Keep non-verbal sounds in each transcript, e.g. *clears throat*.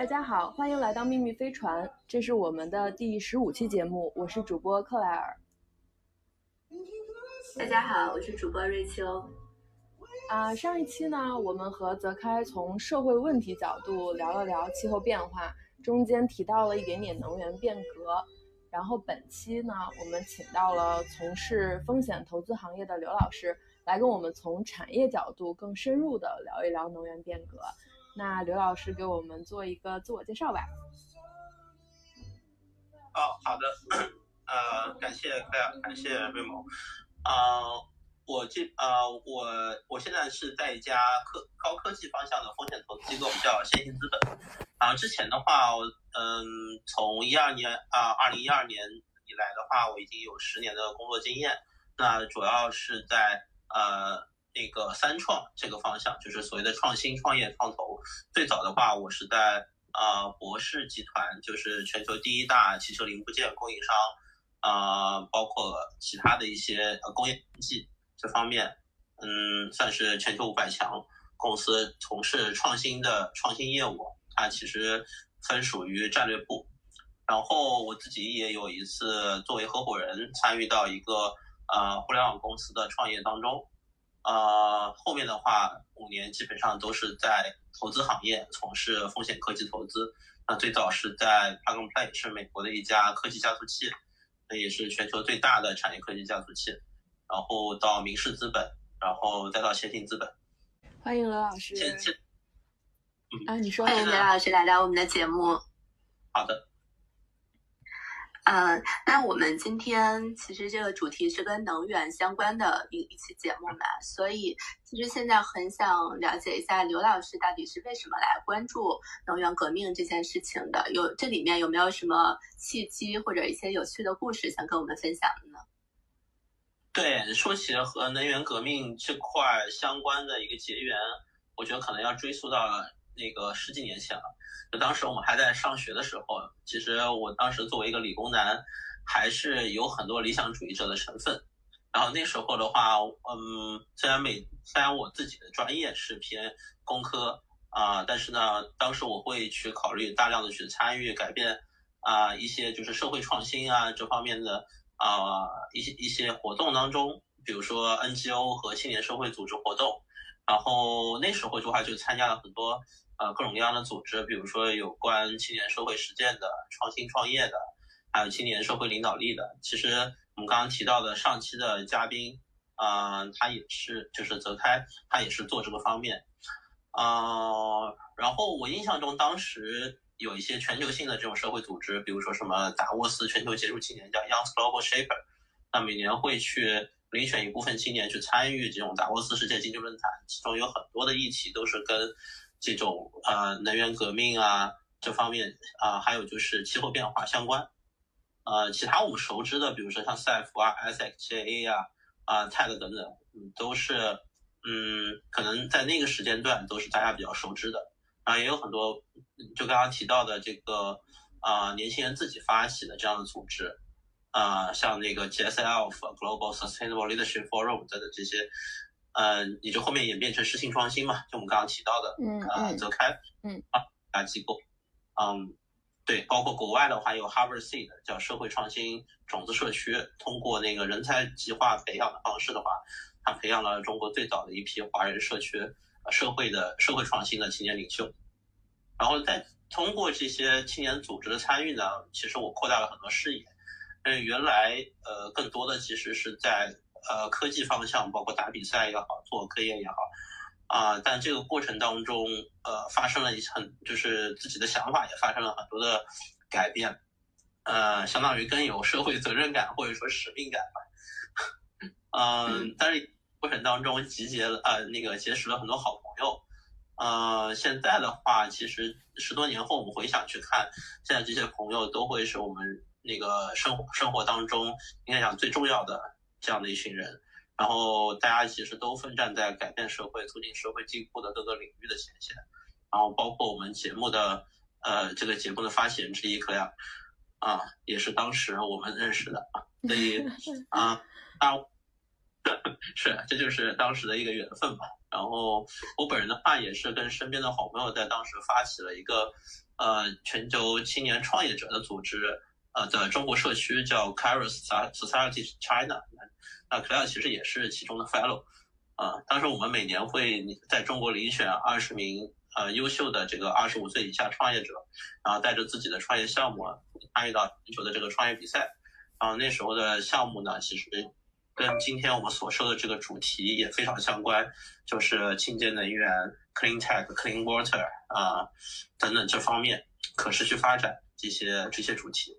大家好，欢迎来到秘密飞船，这是我们的第十五期节目，我是主播克莱尔。大家好，我是主播瑞秋。啊，上一期呢，我们和泽开从社会问题角度聊了聊气候变化，中间提到了一点点能源变革。然后本期呢，我们请到了从事风险投资行业的刘老师，来跟我们从产业角度更深入的聊一聊能源变革。那刘老师给我们做一个自我介绍吧。哦，好的，呃，感谢，感谢瑞某。呃，我这呃，我我现在是在一家科高科技方向的风险投资机构，叫先行资本。然后之前的话，嗯，从一二年啊，二零一二年以来的话，我已经有十年的工作经验。那主要是在呃那个三创这个方向，就是所谓的创新创业创投。最早的话，我是在呃博士集团，就是全球第一大汽车零部件供应商。啊，包括其他的一些呃工业技这方面，嗯，算是全球五百强公司从事创新的创新业务，它其实分属于战略部。然后我自己也有一次作为合伙人参与到一个呃互联网公司的创业当中，呃，后面的话五年基本上都是在投资行业从事风险科技投资。那最早是在 Plug and Play，是美国的一家科技加速器。那也是全球最大的产业科技加速器，然后到明世资本，然后再到先进资本。欢迎罗老师。先先，啊，你说。欢迎罗老师来到我们的节目。好的。嗯，那我们今天其实这个主题是跟能源相关的一一期节目嘛，所以其实现在很想了解一下刘老师到底是为什么来关注能源革命这件事情的，有这里面有没有什么契机或者一些有趣的故事想跟我们分享的呢？对，说起和能源革命这块相关的一个结缘，我觉得可能要追溯到那个十几年前了。就当时我们还在上学的时候，其实我当时作为一个理工男，还是有很多理想主义者的成分。然后那时候的话，嗯，虽然每虽然我自己的专业是偏工科啊，但是呢，当时我会去考虑大量的去参与改变啊一些就是社会创新啊这方面的啊一些一些活动当中，比如说 NGO 和青年社会组织活动。然后那时候的话就参加了很多。呃，各种各样的组织，比如说有关青年社会实践的、创新创业的，还有青年社会领导力的。其实我们刚刚提到的上期的嘉宾，啊，他也是，就是泽开，他也是做这个方面。啊，然后我印象中当时有一些全球性的这种社会组织，比如说什么达沃斯全球杰出青年叫 Young Global Shaper，那每年会去遴选一部分青年去参与这种达沃斯世界经济论坛，其中有很多的议题都是跟。这种呃能源革命啊这方面啊，还有就是气候变化相关，呃，其他我们熟知的，比如说像赛弗啊、SXJA 啊、啊 TED 等等，都是嗯，可能在那个时间段都是大家比较熟知的啊，也有很多就刚刚提到的这个啊年轻人自己发起的这样的组织啊，像那个 GSLF Global Sustainable Leadership Forum 等等这些。嗯，也就后面演变成失信创新嘛，就我们刚刚提到的，嗯呃，泽开，嗯啊，大机构，嗯，对，包括国外的话有 Harvard Seed 叫社会创新种子社区，通过那个人才计划培养的方式的话，它培养了中国最早的一批华人社区呃社会的社会创新的青年领袖，然后再通过这些青年组织的参与呢，其实我扩大了很多视野，嗯，原来呃更多的其实是在。呃，科技方向包括打比赛也好，做科研也好，啊，但这个过程当中，呃，发生了一很，就是自己的想法也发生了很多的改变，呃，相当于更有社会责任感或者说使命感吧，嗯，但是过程当中集结了呃那个结识了很多好朋友，呃，现在的话，其实十多年后我们回想去看，现在这些朋友都会是我们那个生活生活当中应该讲最重要的。这样的一群人，然后大家其实都奋战在改变社会、促进社会进步的各个领域的前线，然后包括我们节目的呃这个节目的发起人之一克莱尔啊，也是当时我们认识的啊，所以 *laughs* 啊啊 *laughs* 是这就是当时的一个缘分吧。然后我本人的话也是跟身边的好朋友在当时发起了一个呃全球青年创业者的组织呃的中国社区，叫 c a r i s Society China。那 Claire 其实也是其中的 fellow。啊，当时我们每年会在中国遴选二十名呃优秀的这个二十五岁以下创业者，然后带着自己的创业项目参与到全球的这个创业比赛。啊，那时候的项目呢，其实跟今天我们所说的这个主题也非常相关，就是清洁能源、clean tech、clean water 啊等等这方面可持续发展这些这些主题。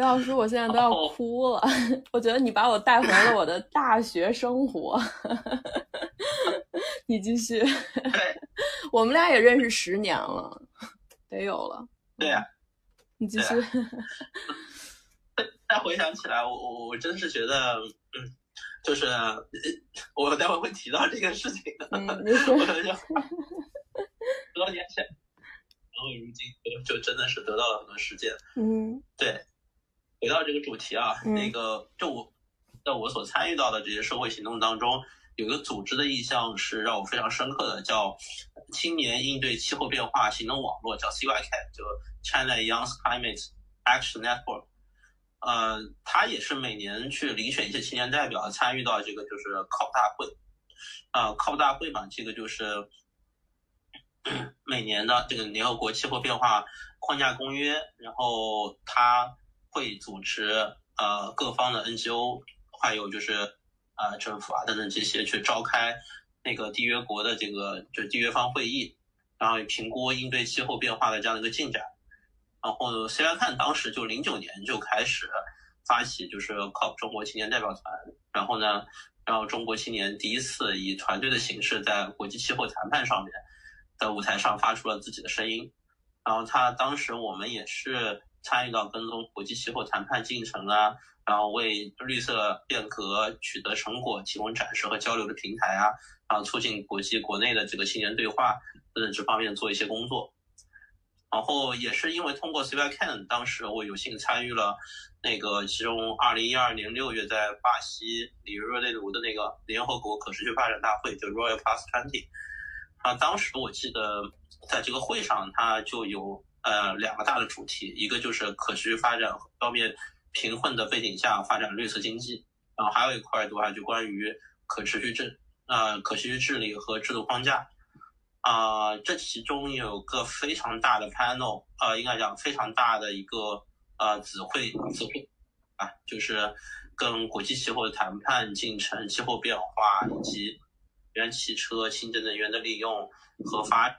刘老师，我现在都要哭了。*laughs* 我觉得你把我带回了我的大学生活。*laughs* 你继续。对，我们俩也认识十年了，得有了。对呀，你继续。*laughs* 再回想起来，我我我真是觉得，嗯，就是我待会会提到这个事情的。嗯，你说。多年前，然后如今就真的是得到了很多实践。嗯，对。回到这个主题啊，那个就我在我所参与到的这些社会行动当中，有一个组织的意向是让我非常深刻的，叫青年应对气候变化行动网络，叫 CYK，就 China Young Climate Action Network。呃，他也是每年去遴选一些青年代表参与到这个就是 COP 大会。啊，COP 大会嘛，这个就是 *clears throat* 每年的这个联合国气候变化框架公约，然后他。会组织呃各方的 NGO，还有就是呃政府啊等等这些去召开那个缔约国的这个就缔约方会议，然后评估应对气候变化的这样的一个进展。然后 c i 看当时就零九年就开始发起就是 COP 中国青年代表团，然后呢，然后中国青年第一次以团队的形式在国际气候谈判上面的舞台上发出了自己的声音。然后他当时我们也是。参与到跟踪国际气候谈判进程啊，然后为绿色变革取得成果提供展示和交流的平台啊，然后促进国际国内的这个青年对话等等这方面做一些工作。然后也是因为通过 CYCan，当时我有幸参与了那个其中二零一二年六月在巴西里约热内卢的那个联合国可持续发展大会，就 Royal Plus Twenty。啊，当时我记得在这个会上，他就有。呃，两个大的主题，一个就是可持续发展方面贫困的背景下发展绿色经济，然后还有一块的话就关于可持续治呃可持续治理和制度框架啊，这其中有个非常大的 panel，呃，应该讲非常大的一个呃子会子会啊，就是跟国际气候的谈判进程、气候变化以及原汽车、清洁能源的利用和发。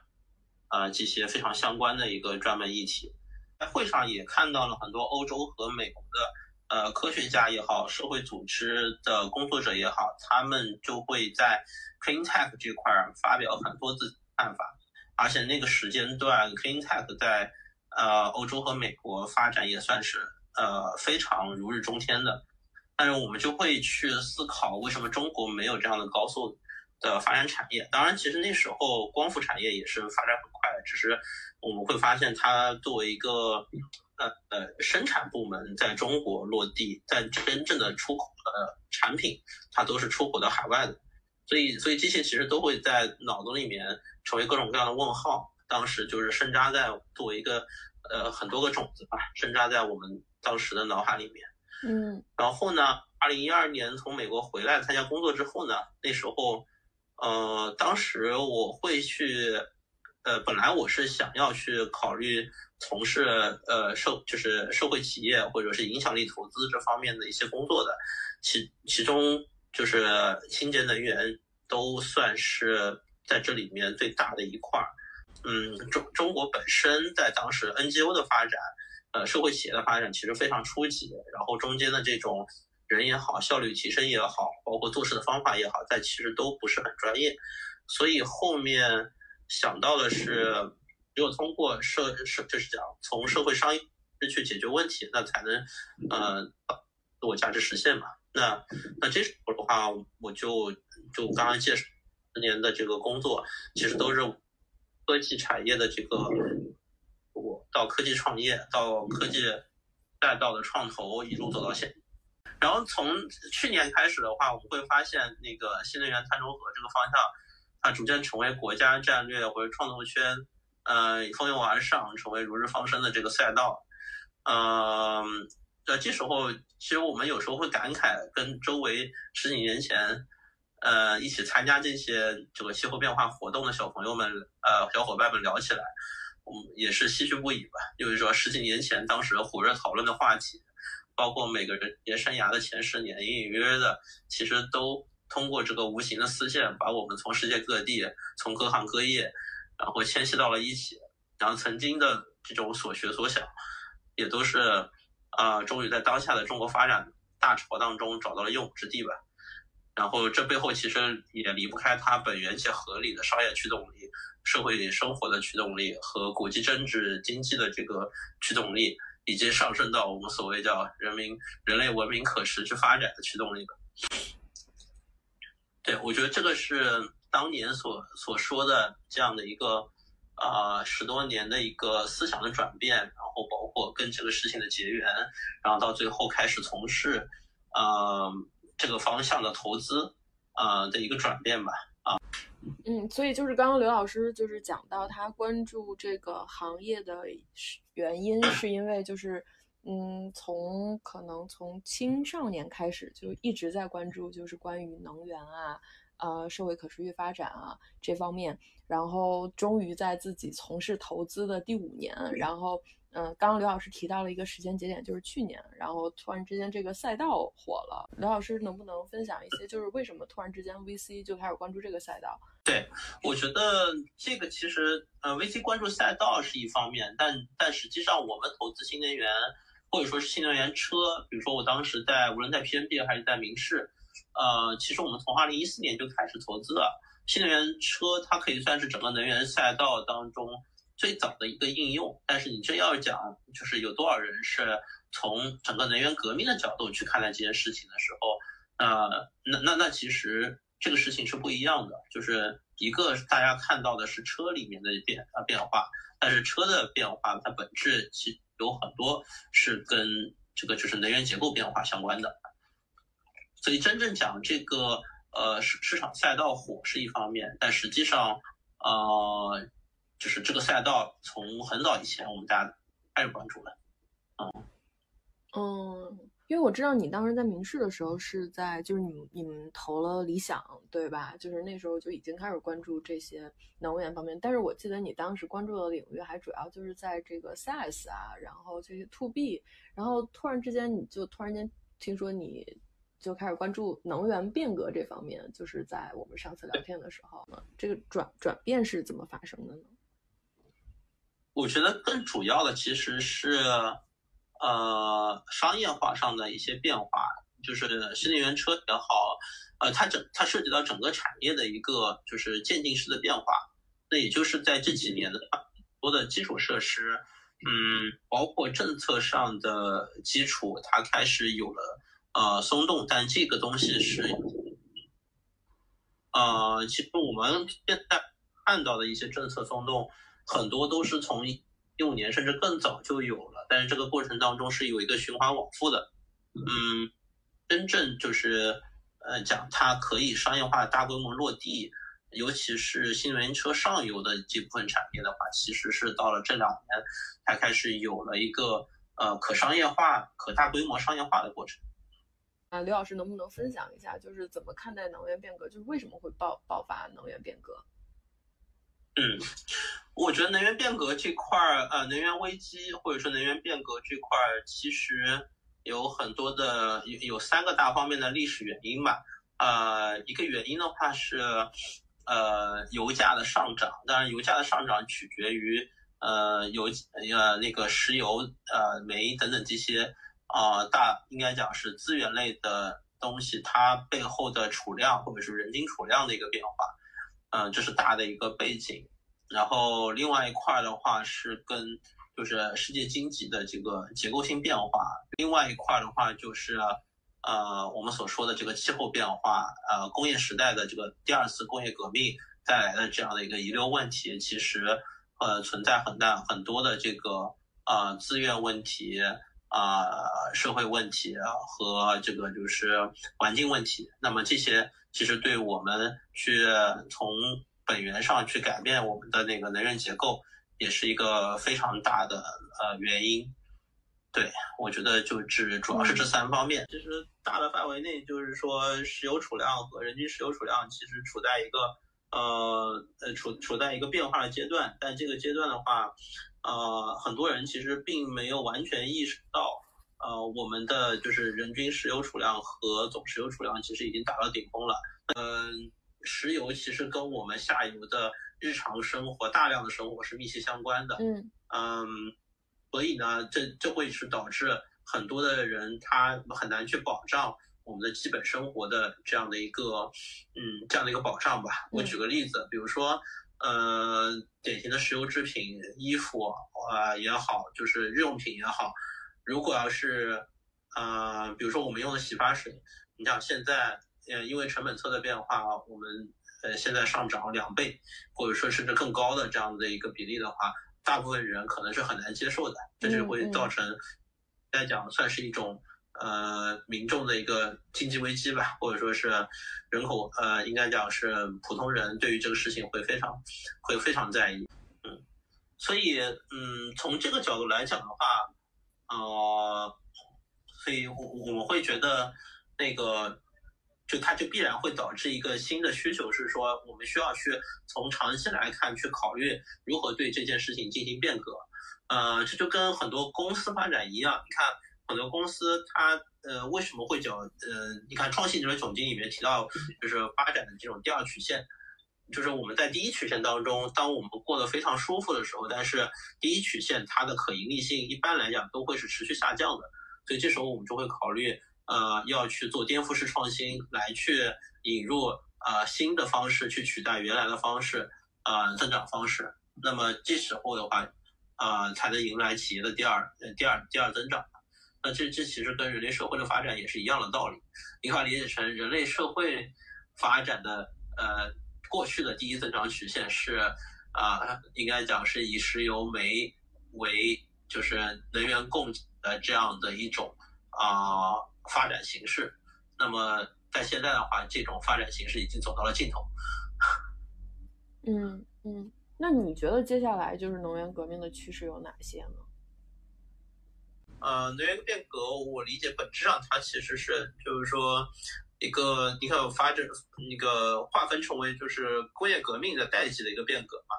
呃，这些非常相关的一个专门议题，在会上也看到了很多欧洲和美国的呃科学家也好，社会组织的工作者也好，他们就会在 clean tech 这块发表很多自己的看法，而且那个时间段 clean tech 在呃欧洲和美国发展也算是呃非常如日中天的，但是我们就会去思考，为什么中国没有这样的高速？的发展产业，当然，其实那时候光伏产业也是发展很，只是我们会发现它作为一个呃呃生产部门在中国落地，但真正的出口的产品，它都是出口到海外的，所以所以这些其实都会在脑子里面成为各种各样的问号。当时就是深扎在作为一个呃很多个种子吧，深扎在我们当时的脑海里面。嗯，然后呢，二零一二年从美国回来参加工作之后呢，那时候。呃，当时我会去，呃，本来我是想要去考虑从事呃社就是社会企业或者是影响力投资这方面的一些工作的，其其中就是清洁能源都算是在这里面最大的一块儿。嗯，中中国本身在当时 NGO 的发展，呃，社会企业的发展其实非常初级，然后中间的这种。人也好，效率提升也好，包括做事的方法也好，但其实都不是很专业，所以后面想到的是，只有通过社社就是讲从社会商业去解决问题，那才能呃自我价值实现嘛。那那这时候的话，我就就刚刚介绍十年的这个工作，其实都是科技产业的这个我到科技创业，到科技再到的创投，一路走到现。然后从去年开始的话，我们会发现那个新能源碳中和这个方向它逐渐成为国家战略或者创投圈，呃，蜂拥而上，成为如日方升的这个赛道。嗯，呃，这时候其实我们有时候会感慨，跟周围十几年前，呃，一起参加这些这个气候变化活动的小朋友们，呃，小伙伴们聊起来，我们也是唏嘘不已吧。就是说，十几年前当时火热讨论的话题，包括每个人职业生涯的前十年，隐隐约约的，其实都通过这个无形的丝线，把我们从世界各地，从各行各业，然后迁徙到了一起，然后曾经的这种所学所想。也都是，啊，终于在当下的中国发展大潮当中找到了用武之地吧。然后这背后其实也离不开它本源且合理的商业驱动力、社会生活的驱动力和国际政治经济的这个驱动力，以及上升到我们所谓叫人民人类文明可持续发展的驱动力吧。对，我觉得这个是当年所所说的这样的一个。啊，十多年的一个思想的转变，然后包括跟这个事情的结缘，然后到最后开始从事，呃，这个方向的投资，呃的一个转变吧。啊，嗯，所以就是刚刚刘老师就是讲到他关注这个行业的原因，是因为就是，嗯，从可能从青少年开始就一直在关注，就是关于能源啊。呃，社会可持续发展啊这方面，然后终于在自己从事投资的第五年，然后，嗯，刚刚刘老师提到了一个时间节点，就是去年，然后突然之间这个赛道火了。刘老师能不能分享一些，就是为什么突然之间 VC 就开始关注这个赛道？对，我觉得这个其实，呃，VC 关注赛道是一方面，但但实际上我们投资新能源或者说是新能源车，比如说我当时在无论在 PNB 还是在明仕。呃，其实我们从二零一四年就开始投资了新能源车，它可以算是整个能源赛道当中最早的一个应用。但是你真要讲，就是有多少人是从整个能源革命的角度去看待这件事情的时候，呃，那那那其实这个事情是不一样的。就是一个大家看到的是车里面的变啊变化，但是车的变化它本质其有很多是跟这个就是能源结构变化相关的。所以真正讲这个，呃，市市场赛道火是一方面，但实际上，呃，就是这个赛道从很早以前我们大家开始关注了，嗯，嗯，因为我知道你当时在明仕的时候是在，就是你你们投了理想，对吧？就是那时候就已经开始关注这些能源方面，但是我记得你当时关注的领域还主要就是在这个 SaaS 啊，然后这些 To B，然后突然之间你就突然间听说你。就开始关注能源变革这方面，就是在我们上次聊天的时候，这个转转变是怎么发生的呢？我觉得更主要的其实是，呃，商业化上的一些变化，就是新能源车也好，呃，它整它涉及到整个产业的一个就是渐进式的变化。那也就是在这几年的很多的基础设施，嗯，包括政策上的基础，它开始有了。呃，松动，但这个东西是，呃，其实我们现在看到的一些政策松动，很多都是从五年甚至更早就有了，但是这个过程当中是有一个循环往复的。嗯，真正就是呃讲它可以商业化、大规模落地，尤其是新能源车上游的这部分产业的话，其实是到了这两年才开始有了一个呃可商业化、可大规模商业化的过程。啊，刘老师能不能分享一下，就是怎么看待能源变革？就是为什么会爆爆发能源变革？嗯，我觉得能源变革这块儿，呃，能源危机或者说能源变革这块儿，其实有很多的有有三个大方面的历史原因吧。呃，一个原因的话是，呃，油价的上涨。当然，油价的上涨取决于呃油呃那个石油呃煤等等这些。啊，大应该讲是资源类的东西，它背后的储量或者是人均储量的一个变化，嗯，这是大的一个背景。然后另外一块的话是跟就是世界经济的这个结构性变化，另外一块的话就是呃我们所说的这个气候变化，呃工业时代的这个第二次工业革命带来的这样的一个遗留问题，其实呃存在很大很多的这个呃资源问题。啊，社会问题和这个就是环境问题，那么这些其实对我们去从本源上去改变我们的那个能源结构，也是一个非常大的呃原因。对，我觉得就只主要是这三方面。其实大的范围内，就是说石油储量和人均石油储量其实处在一个呃呃处处在一个变化的阶段。但这个阶段的话，呃，很多人其实并没有完全意识到，呃，我们的就是人均石油储量和总石油储量其实已经达到顶峰了。嗯，石油其实跟我们下游的日常生活大量的生活是密切相关的。嗯嗯。所以呢，这这会是导致很多的人他很难去保障我们的基本生活的这样的一个，嗯，这样的一个保障吧。我举个例子，比如说，呃，典型的石油制品、衣服啊也好，就是日用品也好，如果要是，呃，比如说我们用的洗发水，你像现在，呃，因为成本侧的变化，我们呃现在上涨两倍，或者说甚至更高的这样的一个比例的话。大部分人可能是很难接受的，这就会造成来讲算是一种呃民众的一个经济危机吧，或者说是人口呃应该讲是普通人对于这个事情会非常会非常在意，嗯，所以嗯从这个角度来讲的话，呃，所以我我们会觉得那个。就它就必然会导致一个新的需求，是说我们需要去从长期来看，去考虑如何对这件事情进行变革。呃，这就跟很多公司发展一样，你看很多公司它呃为什么会叫呃，你看创新者总经里面提到就是发展的这种第二曲线，就是我们在第一曲线当中，当我们过得非常舒服的时候，但是第一曲线它的可盈利性一般来讲都会是持续下降的，所以这时候我们就会考虑。呃，要去做颠覆式创新，来去引入呃新的方式去取代原来的方式，呃增长方式。那么这时候的话，呃才能迎来企业的第二、第二、第二增长。那这这其实跟人类社会的发展也是一样的道理。你可以理解成人类社会发展的呃过去的第一增长曲线是啊，应该讲是以石油煤为就是能源供给的这样的一种啊。发展形式，那么在现在的话，这种发展形式已经走到了尽头。嗯嗯，那你觉得接下来就是能源革命的趋势有哪些呢？呃，能源变革，我理解本质上它其实是就是说一个你看发展那个划分成为就是工业革命的代际的一个变革嘛。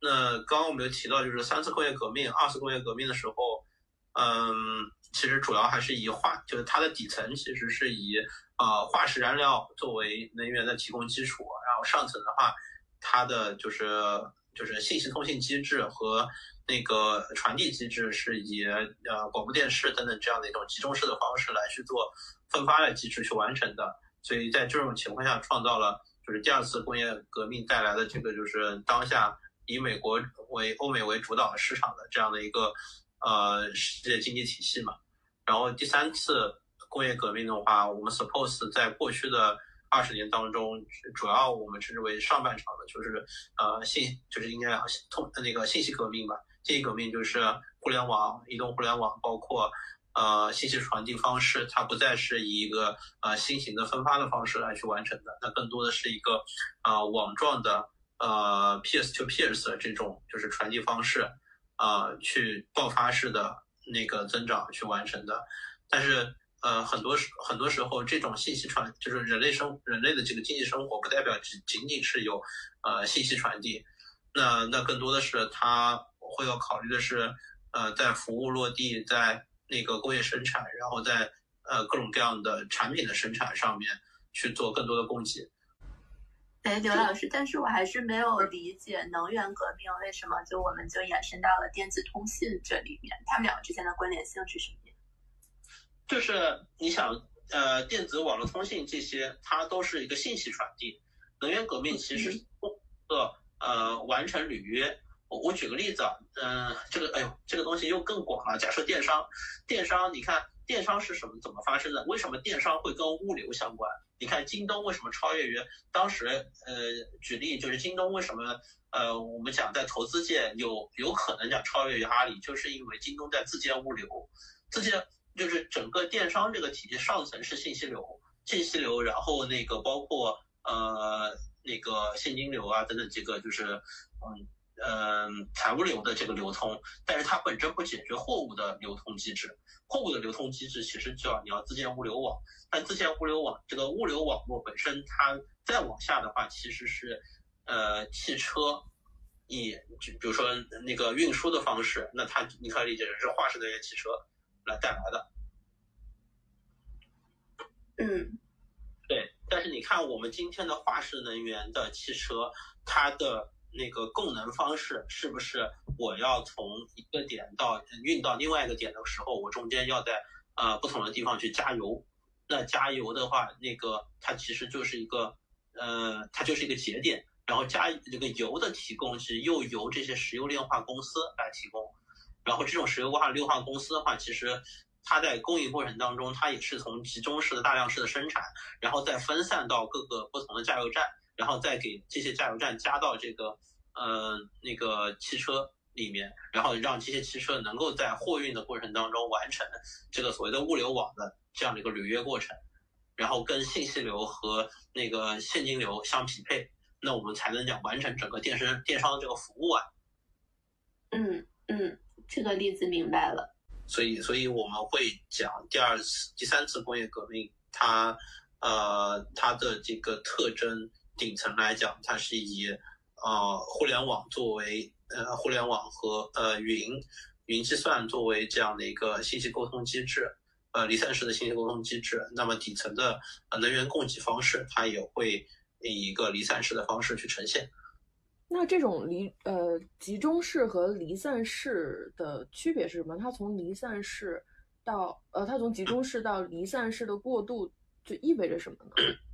那刚刚我们有提到，就是三次工业革命、二次工业革命的时候，嗯。其实主要还是以化，就是它的底层其实是以呃化石燃料作为能源的提供基础，然后上层的话，它的就是就是信息通信机制和那个传递机制是以呃广播电视等等这样的一种集中式的方式来去做分发的机制去完成的，所以在这种情况下创造了就是第二次工业革命带来的这个就是当下以美国为欧美为主导市场的这样的一个呃世界经济体系嘛。然后第三次工业革命的话，我们 suppose 在过去的二十年当中，主要我们称之为上半场的，就是呃信，就是应该通那个信息革命吧。信息革命就是互联网、移动互联网，包括呃信息传递方式，它不再是以一个呃新型的分发的方式来去完成的，那更多的是一个呃网状的呃 peer to peer 的这种就是传递方式，啊去爆发式的。那个增长去完成的，但是呃很多时很多时候这种信息传就是人类生人类的这个经济生活不代表只仅仅是有呃信息传递，那那更多的是他会要考虑的是呃在服务落地在那个工业生产，然后在呃各种各样的产品的生产上面去做更多的供给。哎，刘老师，但是我还是没有理解能源革命为什么就我们就延伸到了电子通信这里面，他们两个之间的关联性是什么？就是你想，呃，电子网络通信这些，它都是一个信息传递。能源革命其实是个呃完成履约。我举个例子啊，嗯，这个哎呦，这个东西又更广了。假设电商，电商，你看电商是什么怎么发生的？为什么电商会跟物流相关？你看京东为什么超越于当时？呃，举例就是京东为什么？呃，我们讲在投资界有有可能讲超越于阿里，就是因为京东在自建物流，自建就是整个电商这个体系上层是信息流，信息流，然后那个包括呃那个现金流啊等等这个就是嗯嗯财务流的这个流通，但是它本身不解决货物的流通机制。货物的流通机制其实就要你要自建物流网，但自建物流网这个物流网络本身它再往下的话，其实是呃汽车以就比如说那个运输的方式，那它你可以理解成是化石能源汽车来带来的。嗯，对，但是你看我们今天的化石能源的汽车，它的那个供能方式是不是我要从一个点到运到另外一个点的时候，我中间要在呃不同的地方去加油？那加油的话，那个它其实就是一个呃，它就是一个节点，然后加这个油的提供是又由这些石油炼化公司来提供，然后这种石油化炼化公司的话，其实。它在供应过程当中，它也是从集中式的大量式的生产，然后再分散到各个不同的加油站，然后再给这些加油站加到这个呃那个汽车里面，然后让这些汽车能够在货运的过程当中完成这个所谓的物流网的这样的一个履约过程，然后跟信息流和那个现金流相匹配，那我们才能讲完成整个电商电商的这个服务啊。嗯嗯，这个例子明白了。所以，所以我们会讲第二次、第三次工业革命，它，呃，它的这个特征，顶层来讲，它是以，呃，互联网作为，呃，互联网和呃云，云计算作为这样的一个信息沟通机制，呃，离散式的信息沟通机制。那么底层的能源供给方式，它也会以一个离散式的方式去呈现。那这种离呃集中式和离散式的区别是什么？它从离散式到呃，它从集中式到离散式的过渡，就意味着什么呢？*coughs*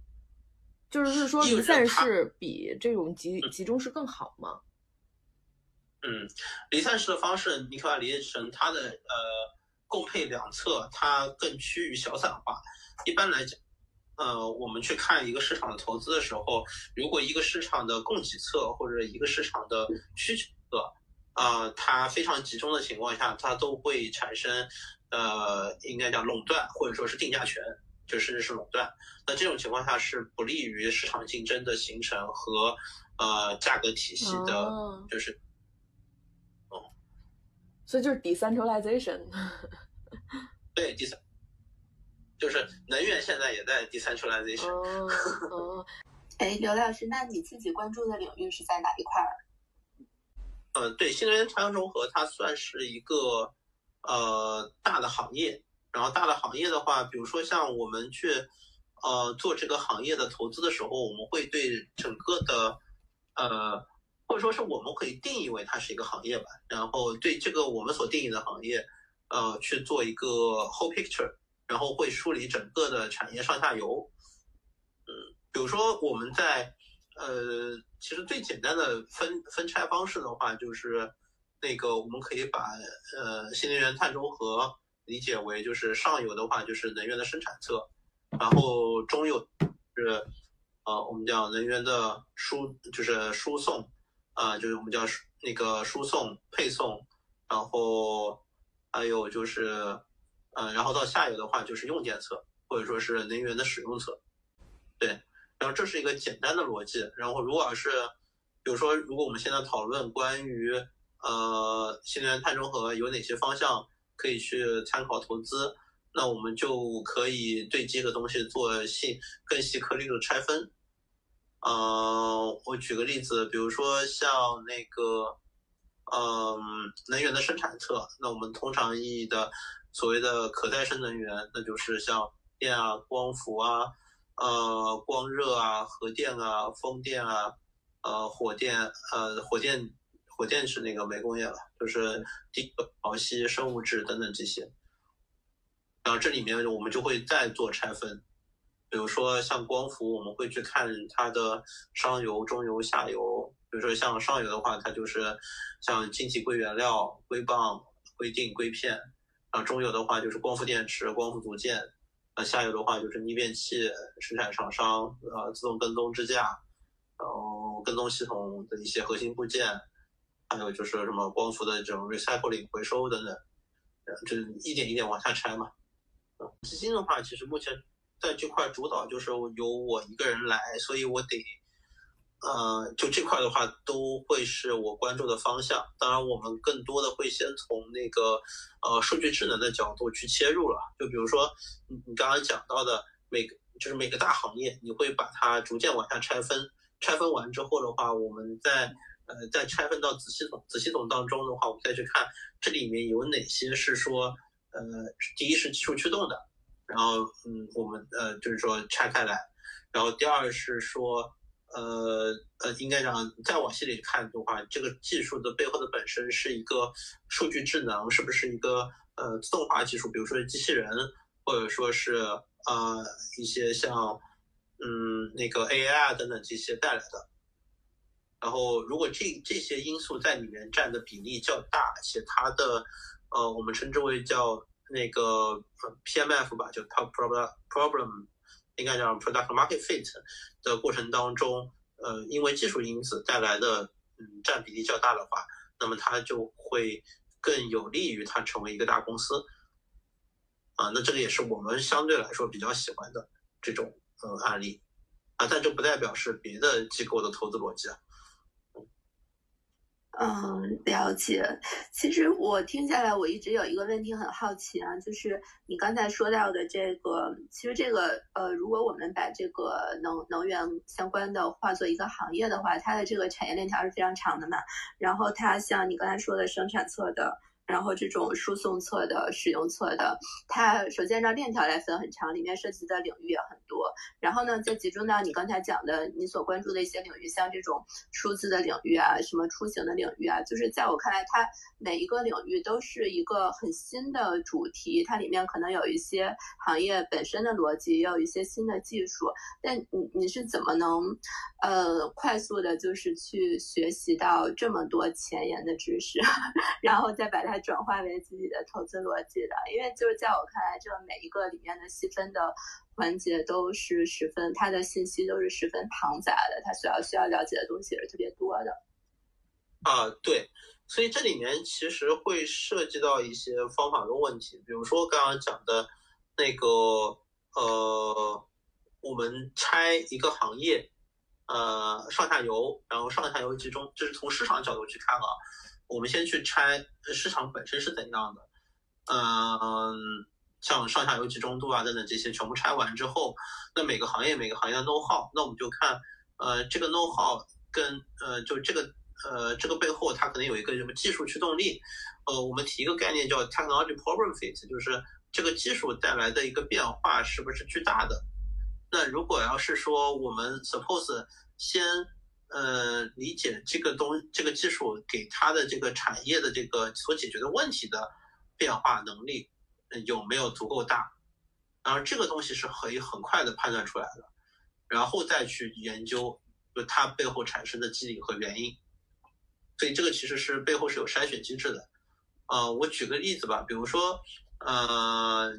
就是是说离散式比这种集集中式更好吗？嗯，离散式的方式，你可以把理解成它的呃供配两侧它更趋于小散化。一般来讲。呃，我们去看一个市场的投资的时候，如果一个市场的供给侧或者一个市场的需求侧，啊，它非常集中的情况下，它都会产生，呃，应该叫垄断或者说是定价权，就甚至是垄断。那这种情况下是不利于市场竞争的形成和呃价格体系的，就是，哦，所以就是 decentralization，*laughs* 对，第三。就是能源现在也在 decentralization。哦，哎，刘老师，那你自己关注的领域是在哪一块儿？呃，对，新能源太阳融合它算是一个呃大的行业。然后大的行业的话，比如说像我们去呃做这个行业的投资的时候，我们会对整个的呃或者说是我们可以定义为它是一个行业吧。然后对这个我们所定义的行业呃去做一个 whole picture。然后会梳理整个的产业上下游，嗯，比如说我们在呃，其实最简单的分分拆方式的话，就是那个我们可以把呃新能源碳中和理解为就是上游的话就是能源的生产侧，然后中游是呃我们叫能源的输就是输送啊，就是我们叫那个输送配送，然后还有就是。嗯，然后到下游的话就是用电侧，或者说是能源的使用侧，对，然后这是一个简单的逻辑。然后如果是，比如说，如果我们现在讨论关于呃新能源碳中和有哪些方向可以去参考投资，那我们就可以对这个东西做细更细颗粒的拆分。呃，我举个例子，比如说像那个，嗯，能源的生产侧，那我们通常意义的。所谓的可再生能源，那就是像电啊、光伏啊、呃、光热啊、核电啊、风电啊、呃、火电、呃、火电、火电是那个煤工业了，就是地潮汐、生物质等等这些。然后这里面我们就会再做拆分，比如说像光伏，我们会去看它的上游、中游、下游。比如说像上游的话，它就是像晶体硅原料、硅棒、硅锭、硅片。啊，中游的话就是光伏电池、光伏组件，啊，下游的话就是逆变器生产厂商，呃，自动跟踪支架，然后跟踪系统的一些核心部件，还有就是什么光伏的这种 recycling 回收等等，就一点一点往下拆嘛。基金的话，其实目前在这块主导就是由我一个人来，所以我得呃，就这块的话，都会是我关注的方向。当然，我们更多的会先从那个呃数据智能的角度去切入了。就比如说你你刚刚讲到的每个就是每个大行业，你会把它逐渐往下拆分。拆分完之后的话，我们在呃再拆分到子系统，子系统当中的话，我们再去看这里面有哪些是说呃第一是技术驱动的，然后嗯我们呃就是说拆开来，然后第二是说。呃呃，应该讲再往细里看的话，这个技术的背后的本身是一个数据智能，是不是一个呃自动化技术？比如说机器人，或者说是呃一些像嗯那个 AI 啊等等这些带来的。然后，如果这这些因素在里面占的比例较大，且它的呃我们称之为叫那个 PMF 吧，就 Top Problem Problem。应该叫 product market fit 的过程当中，呃，因为技术因子带来的嗯占比例较大的话，那么它就会更有利于它成为一个大公司，啊，那这个也是我们相对来说比较喜欢的这种呃案例，啊，但这不代表是别的机构的投资逻辑啊。嗯，了解。其实我听下来，我一直有一个问题很好奇啊，就是你刚才说到的这个，其实这个呃，如果我们把这个能能源相关的化作一个行业的话，它的这个产业链条是非常长的嘛。然后它像你刚才说的生产侧的。然后这种输送侧的、使用侧的，它首先让链条来分很长，里面涉及的领域也很多。然后呢，再集中到你刚才讲的你所关注的一些领域，像这种数字的领域啊，什么出行的领域啊，就是在我看来，它每一个领域都是一个很新的主题，它里面可能有一些行业本身的逻辑，也有一些新的技术。但你你是怎么能呃快速的，就是去学习到这么多前沿的知识，*laughs* 然后再把它。转化为自己的投资逻辑的，因为就是在我看来，这每一个里面的细分的环节都是十分，它的信息都是十分庞杂的，它需要需要了解的东西是特别多的。啊，对，所以这里面其实会涉及到一些方法论问题，比如说刚刚讲的那个呃，我们拆一个行业，呃，上下游，然后上下游集中，就是从市场角度去看啊。我们先去拆市场本身是怎样的，嗯，像上下游集中度啊等等这些全部拆完之后，那每个行业每个行业的 know how，那我们就看，呃，这个 know how 跟呃就这个呃这个背后它可能有一个什么技术驱动力，呃，我们提一个概念叫 technology problem fit，就是这个技术带来的一个变化是不是巨大的？那如果要是说我们 suppose 先。呃，理解这个东这个技术给它的这个产业的这个所解决的问题的变化能力有没有足够大？然后这个东西是可以很快的判断出来的，然后再去研究就它背后产生的机理和原因。所以这个其实是背后是有筛选机制的。呃，我举个例子吧，比如说，呃，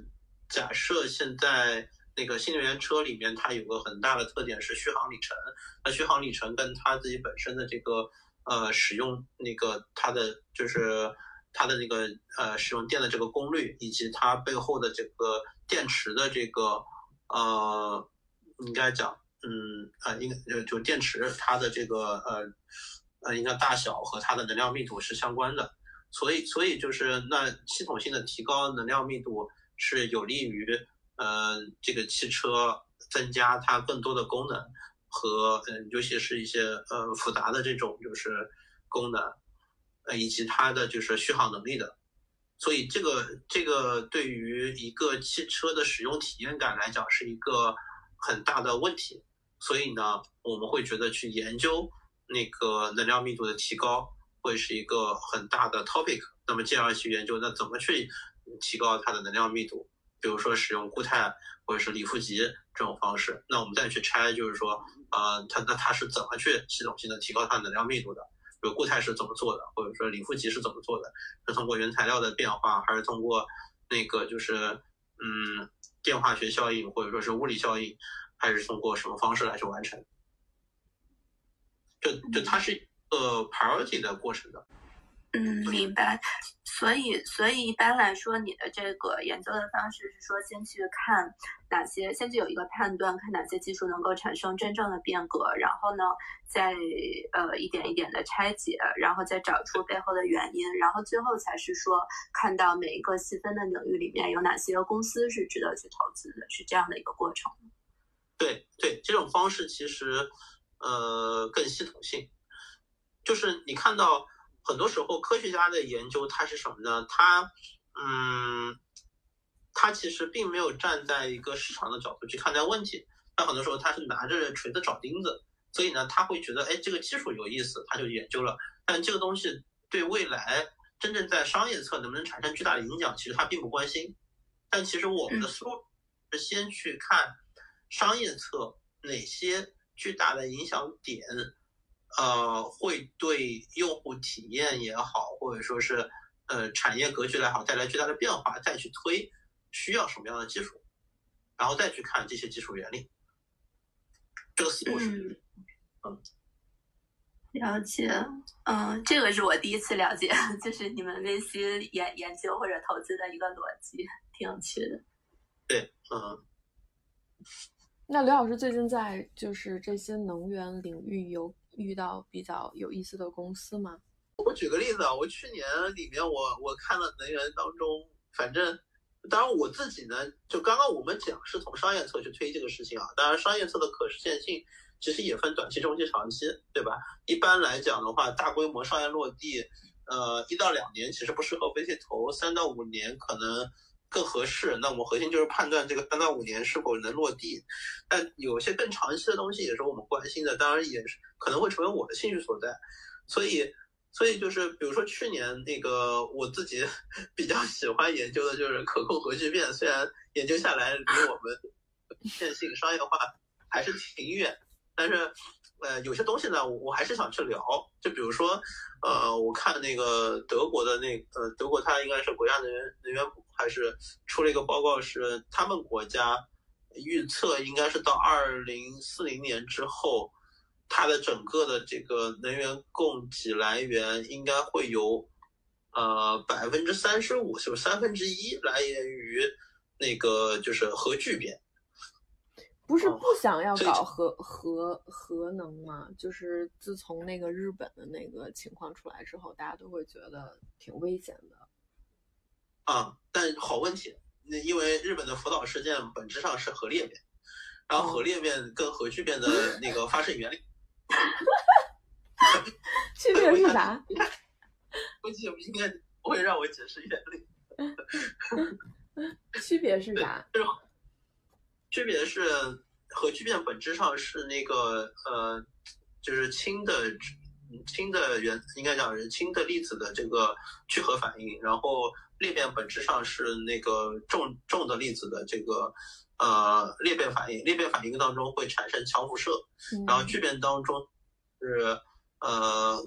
假设现在。那个新能源车里面，它有个很大的特点是续航里程。那续航里程跟它自己本身的这个呃使用那个它的就是它的那个呃使用电的这个功率，以及它背后的这个电池的这个呃应该讲嗯呃应该就电池它的这个呃呃应该大小和它的能量密度是相关的。所以所以就是那系统性的提高能量密度是有利于。呃，这个汽车增加它更多的功能和嗯，尤其是一些呃复杂的这种就是功能，呃以及它的就是续航能力的，所以这个这个对于一个汽车的使用体验感来讲是一个很大的问题，所以呢，我们会觉得去研究那个能量密度的提高会是一个很大的 topic。那么，接下来去研究那怎么去提高它的能量密度。比如说使用固态或者是锂负极这种方式，那我们再去拆，就是说，呃，它那它是怎么去系统性的提高它能量密度的？比如固态是怎么做的，或者说锂负极是怎么做的？是通过原材料的变化，还是通过那个就是嗯电化学效应，或者说是物理效应，还是通过什么方式来去完成？就就它是一个 priority 的过程的。嗯，明白。所以，所以一般来说，你的这个研究的方式是说，先去看哪些，先去有一个判断，看哪些技术能够产生真正的变革，然后呢，再呃一点一点的拆解，然后再找出背后的原因，然后最后才是说，看到每一个细分的领域里面有哪些公司是值得去投资的，是这样的一个过程。对对，这种方式其实呃更系统性，就是你看到。很多时候，科学家的研究它是什么呢？他，嗯，他其实并没有站在一个市场的角度去看待问题。他很多时候他是拿着锤子找钉子，所以呢，他会觉得，哎，这个技术有意思，他就研究了。但这个东西对未来真正在商业侧能不能产生巨大的影响，其实他并不关心。但其实我们的思路是先去看商业侧哪些巨大的影响点。呃，会对用户体验也好，或者说是呃产业格局来好带来巨大的变化，再去推需要什么样的技术，然后再去看这些技术原理。这个思路是，嗯，了解，嗯，这个是我第一次了解，*laughs* 就是你们 VC 研研究或者投资的一个逻辑，挺有趣的。对，嗯。那刘老师最近在就是这些能源领域有。遇到比较有意思的公司吗？我举个例子啊，我去年里面我我看了能源当中，反正当然我自己呢，就刚刚我们讲是从商业侧去推这个事情啊，当然商业侧的可实现性其实也分短期、中期、长期，对吧？一般来讲的话，大规模商业落地，呃，一到两年其实不适合 VC 投，三到五年可能。更合适，那我们核心就是判断这个三到五年是否能落地。但有些更长期的东西也是我们关心的，当然也是可能会成为我的兴趣所在。所以，所以就是比如说去年那个我自己 *laughs* 比较喜欢研究的就是可控核聚变，虽然研究下来离我们线性商业化还是挺远，但是呃有些东西呢，我我还是想去聊。就比如说呃，我看那个德国的那呃德国它应该是国家能源能源部。还是出了一个报告，是他们国家预测应该是到二零四零年之后，它的整个的这个能源供给来源应该会有呃百分之三十五，就是三分之一来源于那个就是核聚变。不是不想要搞核核核能吗？就是自从那个日本的那个情况出来之后，大家都会觉得挺危险的。啊，但好问题，那因为日本的福岛事件本质上是核裂变，然后核裂变跟核聚变的那个发生原理，区别是啥？*laughs* 估计不应该不会让我解释原理。*laughs* 区别是啥？就是区别是核聚变本质上是那个呃，就是氢的氢的原应该讲是氢的粒子的这个聚合反应，然后。裂变本质上是那个重重的粒子的这个呃裂变反应，裂变反应当中会产生强辐射，然后聚变当中是呃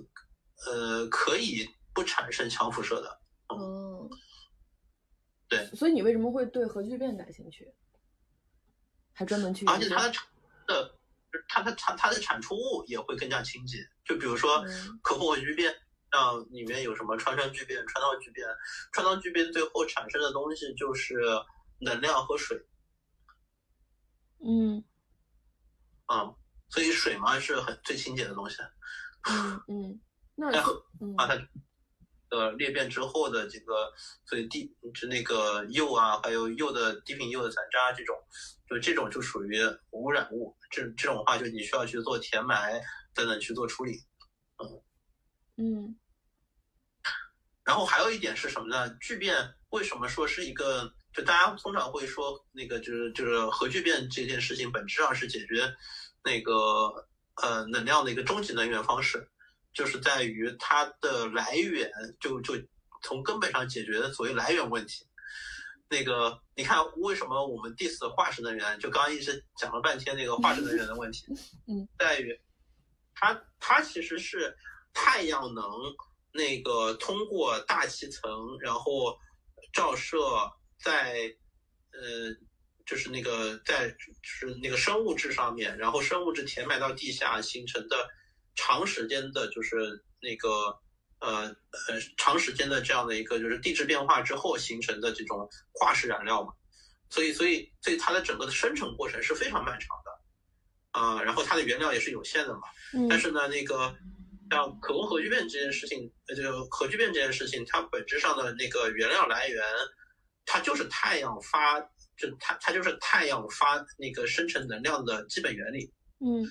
呃可以不产生强辐射的。哦，对。所以你为什么会对核聚变感兴趣？还专门去？而且它的产的它的产它的产出物也会更加清洁，就比如说可控核聚变。像里面有什么穿山聚变、川道聚变、川道聚变，最后产生的东西就是能量和水。嗯，啊，所以水嘛是很最清洁的东西。嗯嗯，那啊，它的裂变之后的这个，所以地就那个铀啊，还有铀的低频铀的残渣这种，就这种就属于污染物。这这种话就你需要去做填埋等等去做处理。嗯嗯。然后还有一点是什么呢？聚变为什么说是一个？就大家通常会说那个，就是就是核聚变这件事情本质上是解决那个呃能量的一个终极能源方式，就是在于它的来源就就从根本上解决所谓来源问题。那个你看为什么我们 diss 化石能源？就刚刚一直讲了半天那个化石能源的问题，嗯，在于它它其实是太阳能。那个通过大气层，然后照射在呃，就是那个在就是那个生物质上面，然后生物质填埋到地下形成的长时间的，就是那个呃呃长时间的这样的一个就是地质变化之后形成的这种化石燃料嘛，所以所以所以它的整个的生成过程是非常漫长的，啊，然后它的原料也是有限的嘛，但是呢那个像可控核聚变这件事情，呃就核聚变这件事情，它本质上的那个原料来源，它就是太阳发，就它它就是太阳发那个生成能量的基本原理，嗯。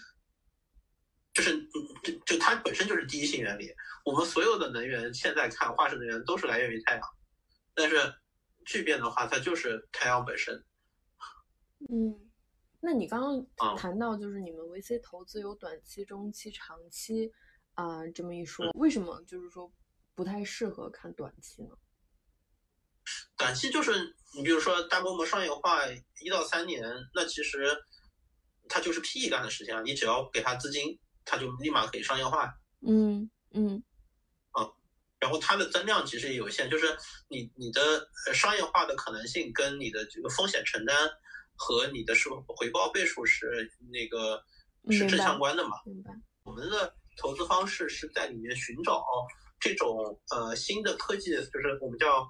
就是就就它本身就是第一性原理。我们所有的能源现在看化石能源都是来源于太阳，但是聚变的话，它就是太阳本身。嗯，那你刚刚谈到就是你们 VC 投资有短期、中期、长期啊这么一说，为什么就是说不太适合看短期呢？短期就是你比如说大规模商业化一到三年，那其实它就是 PE 干的事情啊，你只要给它资金。它就立马可以商业化，嗯嗯，啊，然后它的增量其实也有限，就是你你的商业化的可能性跟你的这个风险承担和你的收回报倍数是那个是正相关的嘛？明白。我们的投资方式是在里面寻找这种呃新的科技，就是我们叫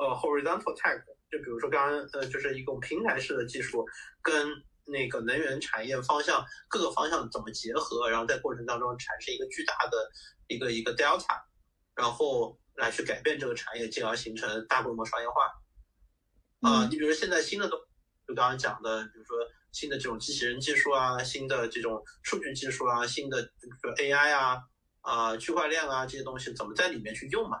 呃 horizontal tech，就比如说刚刚呃就是一种平台式的技术跟。那个能源产业方向各个方向怎么结合，然后在过程当中产生一个巨大的一个一个 delta，然后来去改变这个产业，进而形成大规模商业化。啊，你比如说现在新的都就刚刚讲的，比如说新的这种机器人技术啊，新的这种数据技术啊，新的比如说 AI 啊啊区块链啊这些东西怎么在里面去用嘛？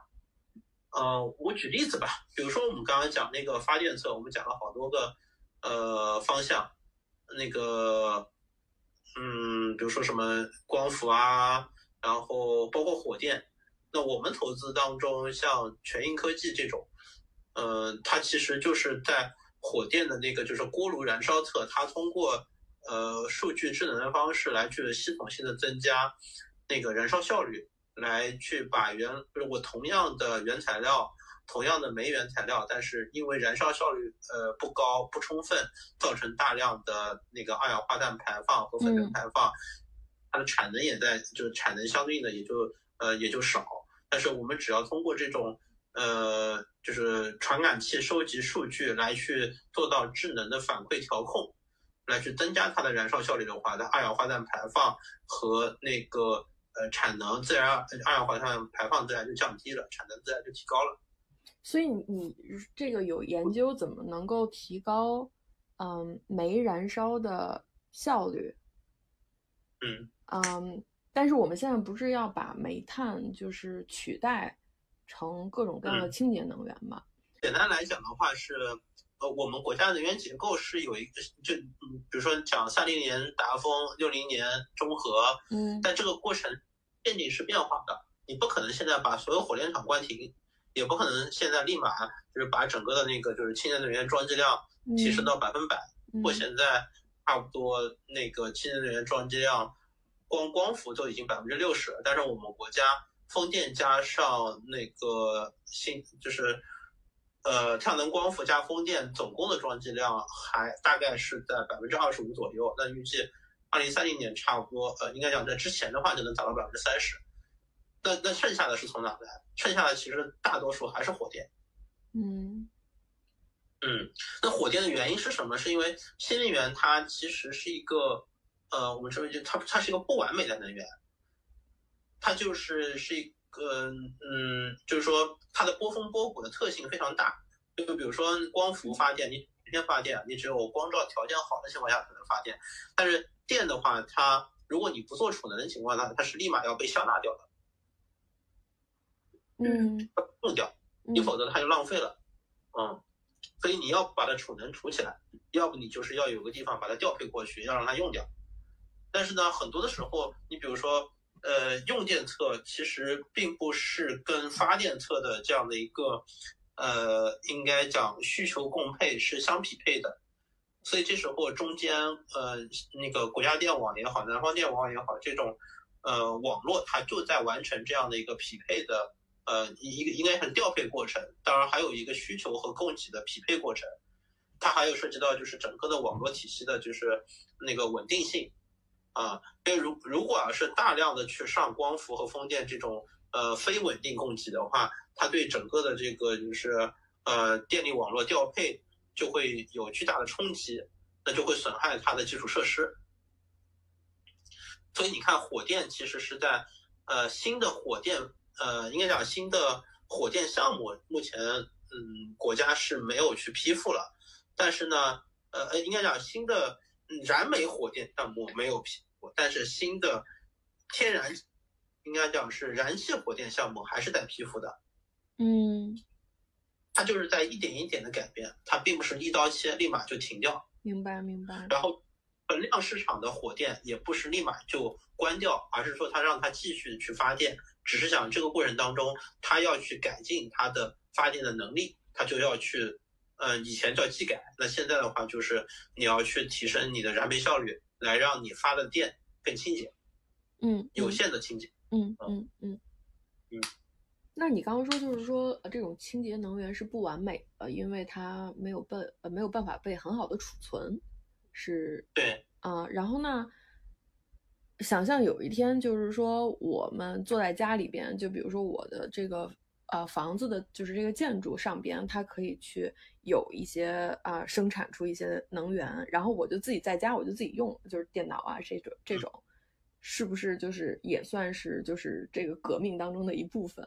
呃，我举例子吧，比如说我们刚刚讲那个发电侧，我们讲了好多个呃方向。那个，嗯，比如说什么光伏啊，然后包括火电，那我们投资当中像全印科技这种，呃，它其实就是在火电的那个就是锅炉燃烧侧，它通过呃数据智能的方式来去系统性的增加那个燃烧效率，来去把原就是我同样的原材料。同样的煤原材料，但是因为燃烧效率呃不高不充分，造成大量的那个二氧化碳排放和粉尘排放，它的产能也在就产能相应的也就呃也就少。但是我们只要通过这种呃就是传感器收集数据来去做到智能的反馈调控，来去增加它的燃烧效率的话，它二氧化碳排放和那个呃产能自然二氧化碳排放自然就降低了，产能自然就提高了。所以你这个有研究怎么能够提高，嗯，煤燃烧的效率？嗯嗯，但是我们现在不是要把煤炭就是取代成各种各样的清洁能源吗？简单来讲的话是，呃，我们国家能源结构是有一个，就嗯，比如说讲三零年达峰，六零年中和，嗯，但这个过程渐进式变化的，你不可能现在把所有火电厂关停。也不可能现在立马就是把整个的那个就是清洁能源装机量提升到百分百。我现在差不多那个清洁能源装机量，光光伏都已经百分之六十了。但是我们国家风电加上那个新就是呃太阳能光伏加风电总共的装机量还大概是在百分之二十五左右。那预计二零三零年差不多呃应该讲在之前的话就能达到百分之三十。那那剩下的是从哪来？剩下的其实大多数还是火电。嗯嗯，那火电的原因是什么？是因为新能源它其实是一个呃，我们称为就它它是一个不完美的能源，它就是是一个嗯，就是说它的波峰波谷的特性非常大。就比如说光伏发电，你白天发电，你只有光照条件好的情况下才能发电。但是电的话，它如果你不做储能的情况下，它是立马要被消纳掉的。嗯，用掉，你否则它就浪费了，嗯，所以你要把它储能储起来，要不你就是要有个地方把它调配过去，要让它用掉。但是呢，很多的时候，你比如说，呃，用电侧其实并不是跟发电侧的这样的一个，呃，应该讲需求共配是相匹配的，所以这时候中间，呃，那个国家电网也好，南方电网也好，这种，呃，网络它就在完成这样的一个匹配的。呃，一个应该是调配过程，当然还有一个需求和供给的匹配过程，它还有涉及到就是整个的网络体系的，就是那个稳定性啊。因为如如果要是大量的去上光伏和风电这种呃非稳定供给的话，它对整个的这个就是呃电力网络调配就会有巨大的冲击，那就会损害它的基础设施。所以你看，火电其实是在呃新的火电呃应该讲新的火电项目，目前嗯国家是没有去批复了，但是呢呃呃应该讲新的燃煤火电项目没有批，但是新的天然应该讲是燃气火电项目还是在批复的，嗯，它就是在一点一点的改变，它并不是一刀切立马就停掉。明白明白。然后，本量市场的火电也不是立马就关掉，而是说它让它继续去发电，只是讲这个过程当中，它要去改进它的发电的能力，它就要去，呃，以前叫技改，那现在的话就是你要去提升你的燃煤效率，来让你发的电更清洁，嗯，有限的清洁。嗯嗯嗯嗯。那你刚刚说就是说，呃，这种清洁能源是不完美的，因为它没有办呃没有办法被很好的储存，是，对，啊、然后呢，想象有一天就是说我们坐在家里边，就比如说我的这个呃房子的，就是这个建筑上边，它可以去有一些啊、生产出一些能源，然后我就自己在家我就自己用，就是电脑啊这种这种，是不是就是也算是就是这个革命当中的一部分？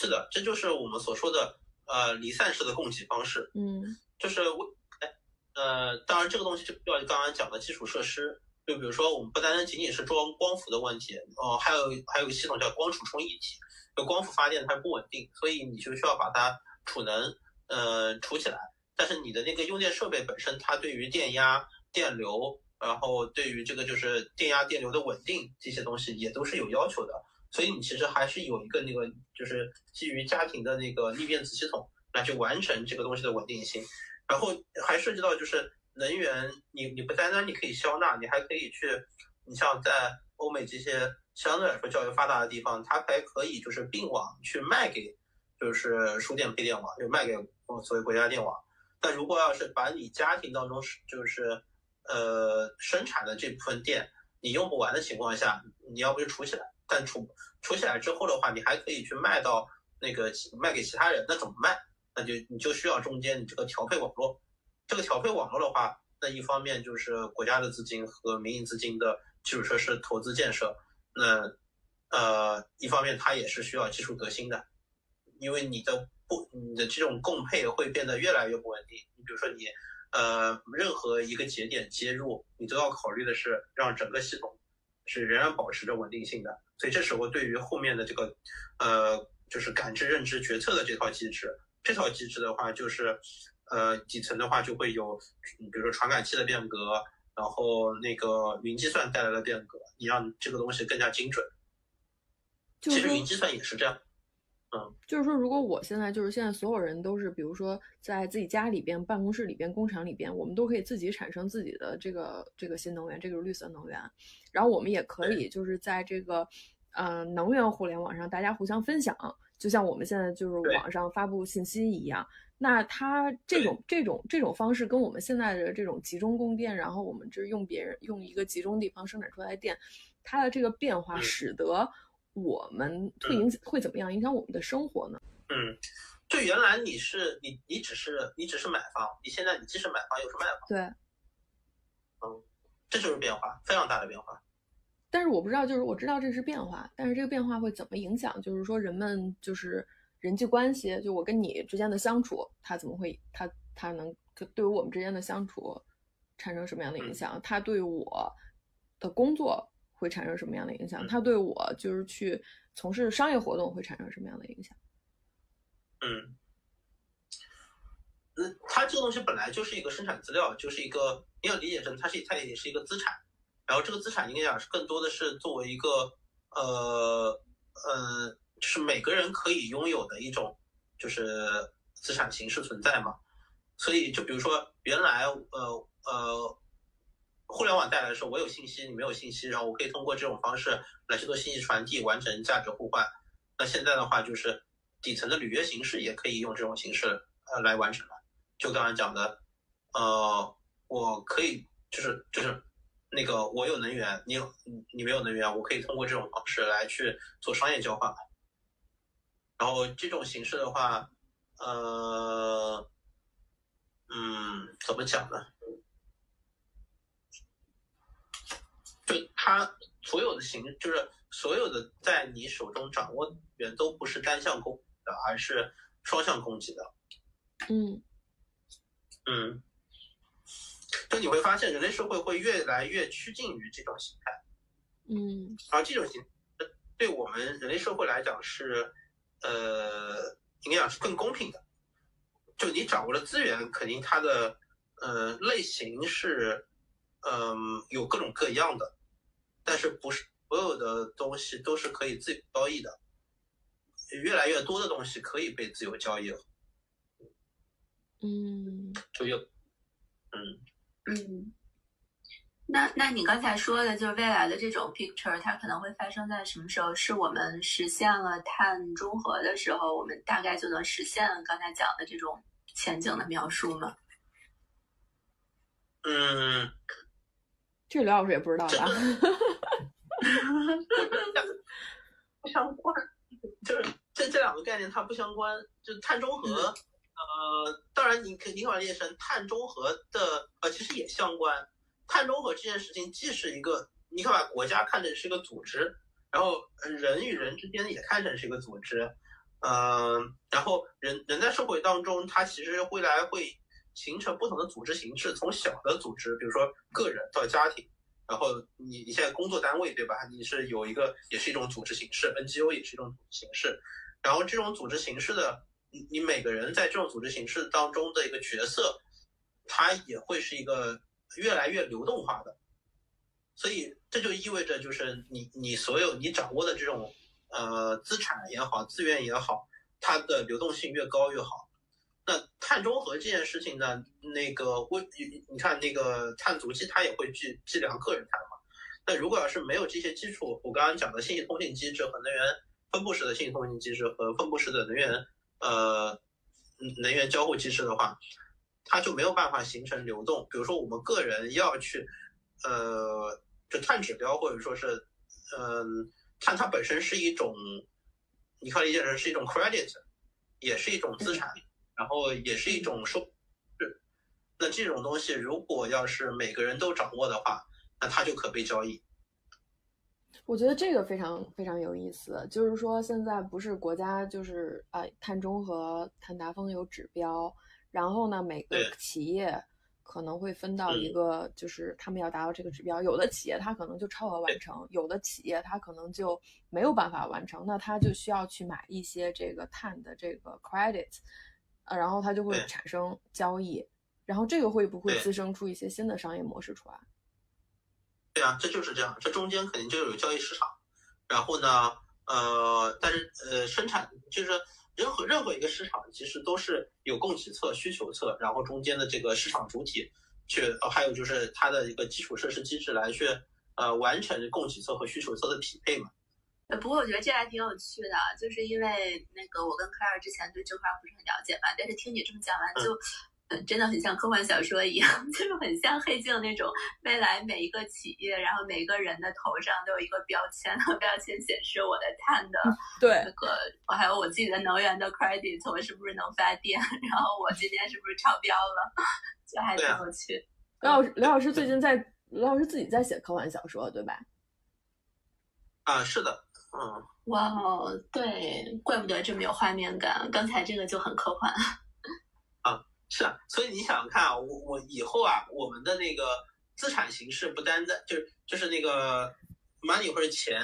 是的，这就是我们所说的呃离散式的供给方式。嗯就是为，哎，呃，当然这个东西就要刚刚讲的基础设施，就比如说我们不单单仅仅是装光伏的问题，哦、还有还有个系统叫光储充一体，就光伏发电它不稳定，所以你就需要把它储能，呃，储起来。但是你的那个用电设备本身，它对于电压、电流，然后对于这个就是电压、电流的稳定这些东西也都是有要求的。所以你其实还是有一个那个就是基于家庭的那个逆变子系统来去完成这个东西的稳定性。然后还涉及到就是能源，你你不单单你可以消纳，你还可以去，你像在欧美这些相对来说较为发达的地方，它还可以就是并网去卖给就是输电配电网，就卖给所谓国家电网。但如果要是把你家庭当中是就是呃生产的这部分电你用不完的情况下，你要不就储起来，但储储起来之后的话，你还可以去卖到那个卖给其他人，那怎么卖？那就你就需要中间你这个调配网络。这个调配网络的话，那一方面就是国家的资金和民营资金的基础设施投资建设，那呃一方面它也是需要技术革新的，因为你的不你的这种供配会变得越来越不稳定。你比如说你呃任何一个节点接入，你都要考虑的是让整个系统是仍然保持着稳定性的。所以这时候对于后面的这个呃就是感知、认知、决策的这套机制，这套机制的话就是呃底层的话就会有，比如说传感器的变革，然后那个云计算带来的变革，你让这个东西更加精准。其实云计算也是这样。嗯就是说，如果我现在就是现在所有人都是，比如说在自己家里边、办公室里边、工厂里边，我们都可以自己产生自己的这个这个新能源，这个是绿色能源。然后我们也可以就是在这个呃能源互联网上大家互相分享，就像我们现在就是网上发布信息一样。那它这种这种这种方式跟我们现在的这种集中供电，然后我们这用别人用一个集中地方生产出来的电，它的这个变化嗯。使得我们会影会怎么样影响我们的生活呢？嗯，就原来你是你你只是你只是买房，你现在你既是买房又是卖房，对，这就是变化，非常大的变化。但是我不知道，就是我知道这是变化，但是这个变化会怎么影响？就是说人们就是人际关系，就我跟你之间的相处，它怎么会，它它能对于我们之间的相处产生什么样的影响？它对我的工作会产生什么样的影响？嗯它对我就是去从事商业活动会产生什么样的影响？嗯，它这个东西本来就是一个生产资料，就是一个你要理解成它是它也是一个资产，然后这个资产应该讲是更多的是作为一个呃呃，就是每个人可以拥有的一种就是资产形式存在嘛。所以就比如说原来呃呃，互联网带来的是我有信息，你没有信息，然后我可以通过这种方式来去做信息传递，完成价值互换。那现在的话就是底层的履约形式也可以用这种形式呃来完成了。就刚才讲的，呃，我可以就是就是那个我有能源，你你没有能源，我可以通过这种方式来去做商业交换。然后这种形式的话，呃，嗯，怎么讲呢？就它所有的形，就是所有的在你手中掌握的源都不是单向供的，而是双向供给的。嗯嗯，就你会发现，人类社会会越来越趋近于这种形态。嗯而这种形，对我们人类社会来讲是，呃，应该讲是更公平的。就你掌握的资源，肯定它的呃类型是，嗯、有各种各样的，但是不是所有的东西都是可以自由交易的。越来越多的东西可以被自由交易了，嗯左右，嗯。嗯，那那你刚才说的，就是未来的这种 picture，它可能会发生在什么时候？是我们实现了碳中和的时候，我们大概就能实现刚才讲的这种前景的描述吗？嗯，这个刘老师也不知道吧？*laughs* 不相关，就是这这两个概念它不相关。就碳中和，呃，当然你可你可以把它理解成碳中和的，呃，其实也相关。碳中和这件事情既是一个，你可以把国家看成是一个组织，然后人与人之间也看成是一个组织，嗯、然后人人在社会当中，它其实未来会形成不同的组织形式，从小的组织，比如说个人到家庭。然后你你现在工作单位对吧？你是有一个也是一种组织形式，NGO 也是一种组织形式。然后这种组织形式的，你你每个人在这种组织形式当中的一个角色，它也会是一个越来越流动化的。所以这就意味着，就是你你所有你掌握的这种呃资产也好，资源也好，它的流动性越高越好。那碳中和这件事情呢，那个为你你看那个碳足迹，它也会计计量个人碳嘛。那如果要是没有这些基础，我刚刚讲的信息通信机制和能源分布式的信息通信机制和分布式的能源呃嗯能源交互机制的话，它就没有办法形成流动。比如说我们个人要去呃就碳指标或者说是嗯、碳它本身是一种，你可以理解成是一种 credit，也是一种资产。然后也是一种收是，那这种东西如果要是每个人都掌握的话，那它就可被交易。我觉得这个非常非常有意思，就是说现在不是国家就是呃碳中和、碳达峰有指标，然后呢每个企业可能会分到一个，就是他们要达到这个指标，有的企业它可能就超额完成，有的企业它可能就没有办法完成，那它就需要去买一些这个碳的这个 credit，呃，然后它就会产生交易，然后这个会不会滋生出一些新的商业模式出来？对啊，这就是这样，这中间肯定就有交易市场。然后呢，呃，但是呃，生产就是任何任何一个市场其实都是有供给侧、需求侧，然后中间的这个市场主体去，呃还有就是它的一个基础设施机制来去呃完成供给侧和需求侧的匹配嘛。呃，不过我觉得这还挺有趣的，就是因为那个我跟 Claire 之前对这块不是很了解嘛，但是听你这么讲完就，嗯，真的很像科幻小说一样，*laughs* 就是很像黑镜那种未来每一个企业，然后每一个人的头上都有一个标签，*laughs* 标签显示我的碳的对那个，我还有我自己的能源的 credit，我是不是能发电，*laughs* 然后我今天是不是超标了，就还挺有趣。刘老师，刘老师最近在，刘老师自己在写科幻小说，对吧？啊，是的，嗯。哇哦，对，怪不得这么有画面感，刚才这个就很科幻。是啊，所以你想看啊，我我以后啊，我们的那个资产形式不单单就是就是那个 money 或者钱，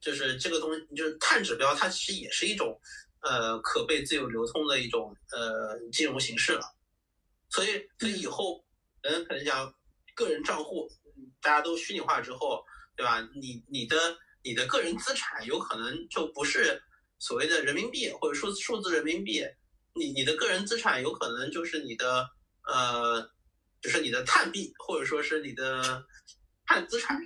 就是这个东西，就是碳指标，它其实也是一种呃可被自由流通的一种呃金融形式了。所以所以以后人可能讲个人账户，大家都虚拟化之后，对吧？你你的你的个人资产有可能就不是所谓的人民币或者数数字人民币。你你的个人资产有可能就是你的呃，就是你的碳币，或者说是你的碳资产，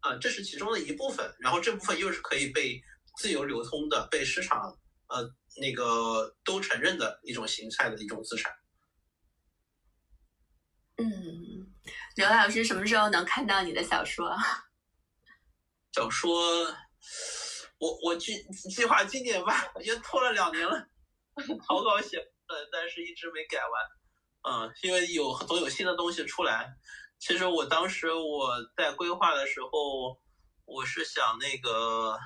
啊、这是其中的一部分。然后这部分又是可以被自由流通的，被市场呃那个都承认的一种形态的一种资产。嗯，刘老师什么时候能看到你的小说？*laughs* 小说，我我计计划今年吧，*laughs* 已经拖了两年了，草稿写了，但是一直没改完。嗯，因为有总有新的东西出来。其实我当时我在规划的时候，我是想那个，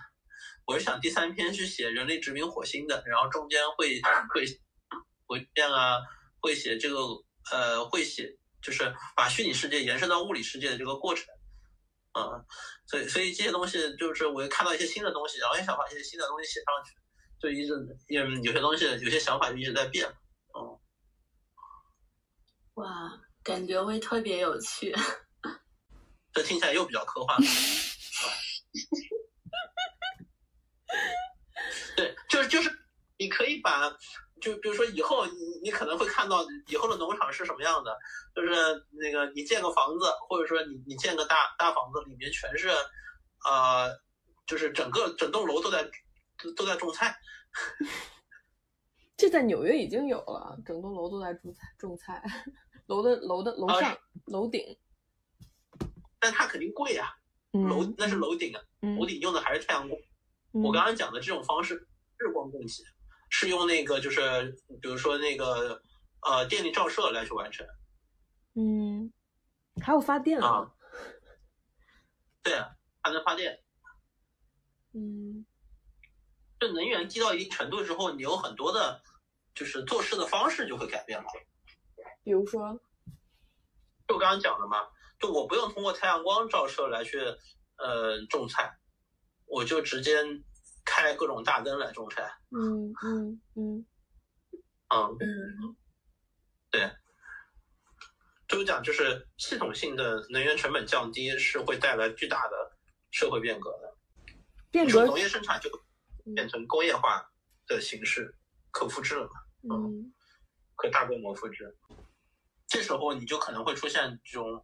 我是想第三篇去写人类殖民火星的，然后中间会会会这样啊，会写这个呃，会写就是把虚拟世界延伸到物理世界的这个过程。嗯，所以所以这些东西就是我又看到一些新的东西，然后也想把一些新的东西写上去，就一直嗯有些东西有些想法就一直在变。哦，哇。感觉会特别有趣，*laughs* 这听起来又比较科幻。对，就是就是，你可以把，就比如说以后你你可能会看到以后的农场是什么样的，就是那个你建个房子，或者说你你建个大大房子，里面全是，呃，就是整个整栋楼都在都在种菜。这在纽约已经有了，整栋楼都在种菜种菜。楼的楼的楼上楼顶，但它肯定贵啊。楼那是楼顶啊，楼顶用的还是太阳光。我刚刚讲的这种方式，日光供给是用那个就是比如说那个呃电力照射来去完成。嗯，还有发电啊？对啊，还能发电。嗯，这能源低到一定程度之后，你有很多的，就是做事的方式就会改变了。比如说，就我刚刚讲的嘛，就我不用通过太阳光照射来去呃种菜，我就直接开各种大灯来种菜。嗯嗯嗯嗯对，就讲就是系统性的能源成本降低是会带来巨大的社会变革的。变革，农业生产就变成工业化的形式，可复制了嘛？嗯，可大规模复制。这时候你就可能会出现这种，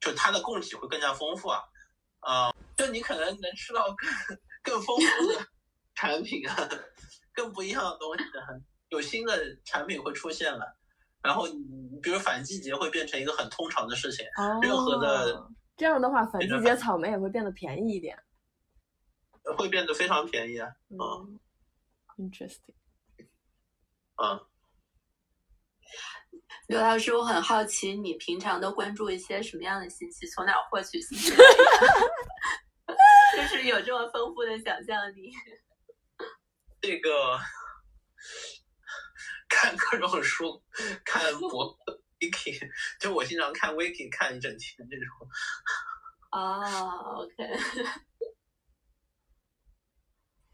就它的供给会更加丰富啊，啊，就你可能能吃到更更丰富的产品啊，*laughs* 更不一样的东西，有新的产品会出现了，然后你比如反季节会变成一个很通常的事情，任何的这样的话，反季节草莓也会变得便宜一点，会变得非常便宜啊，嗯，interesting，嗯。刘老师，我很好奇，你平常都关注一些什么样的信息？从哪获取信息？*laughs* 就是有这么丰富的想象力。*laughs* 这个看各种书，看博 wiki，*laughs* 就我经常看 wiki 看一整天这种。哦，OK。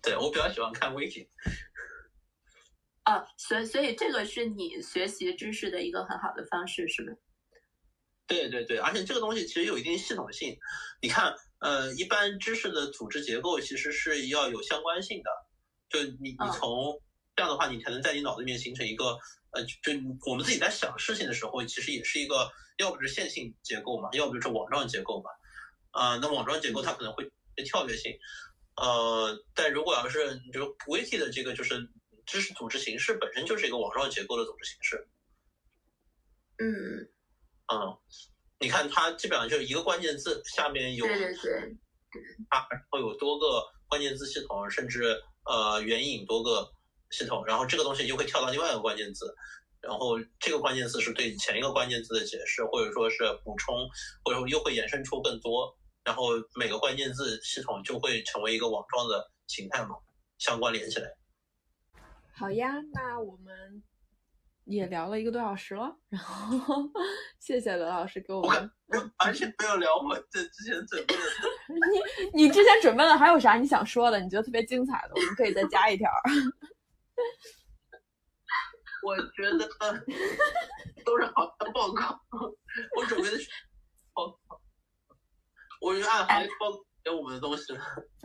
对我比较喜欢看 wiki。*laughs* 啊，所以所以这个是你学习知识的一个很好的方式，是吗？对对对，而且这个东西其实有一定系统性。你看，呃，一般知识的组织结构其实是要有相关性的。就你你从这样的话，你才能在你脑子里面形成一个呃，就我们自己在想事情的时候，其实也是一个要不是线性结构嘛，要不就是网状结构嘛。啊，那网状结构它可能会跳跃性。呃，但如果要是比如 Wiki 的这个就是。知识组织形式本身就是一个网状结构的组织形式。嗯嗯，你看它基本上就是一个关键字下面有，对对对，它会有多个关键字系统，甚至呃援引多个系统，然后这个东西就会跳到另外一个关键字，然后这个关键字是对前一个关键字的解释，或者说是补充，或者说又会延伸出更多，然后每个关键字系统就会成为一个网状的形态嘛，相关联起来。好呀，那我们也聊了一个多小时了，然后谢谢刘老师给我们。完全没有聊我这之前准备的。*laughs* *laughs* 你你之前准备的还有啥你想说的？你觉得特别精彩的，我们可以再加一条。*laughs* 我觉得都是好的报告。我准备的是报告，我就按行业报给我们的东西。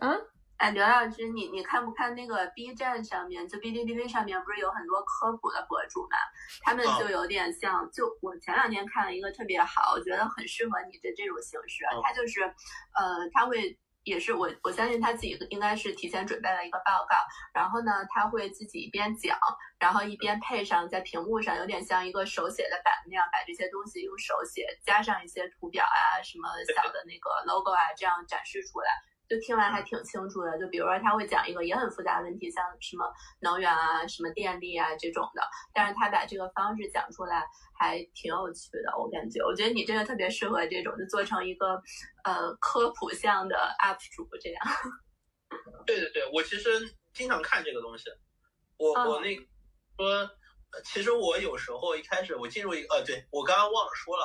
嗯？哎，刘老师，你你看不看那个 B 站上面，就哔哩哔哩上面不是有很多科普的博主嘛？他们就有点像，就我前两天看了一个特别好，我觉得很适合你的这种形式。他就是，呃，他会也是我我相信他自己应该是提前准备了一个报告，然后呢，他会自己一边讲，然后一边配上在屏幕上有点像一个手写的版那样，把这些东西用手写加上一些图表啊，什么小的那个 logo 啊，这样展示出来。就听完还挺清楚的，就比如说他会讲一个也很复杂的问题，像什么能源啊、什么电力啊这种的，但是他把这个方式讲出来还挺有趣的，我感觉。我觉得你这个特别适合这种，就做成一个呃科普向的 UP 主这样。*laughs* 对对对，我其实经常看这个东西，我我那说，其实我有时候一开始我进入一个呃，对我刚刚忘了说了，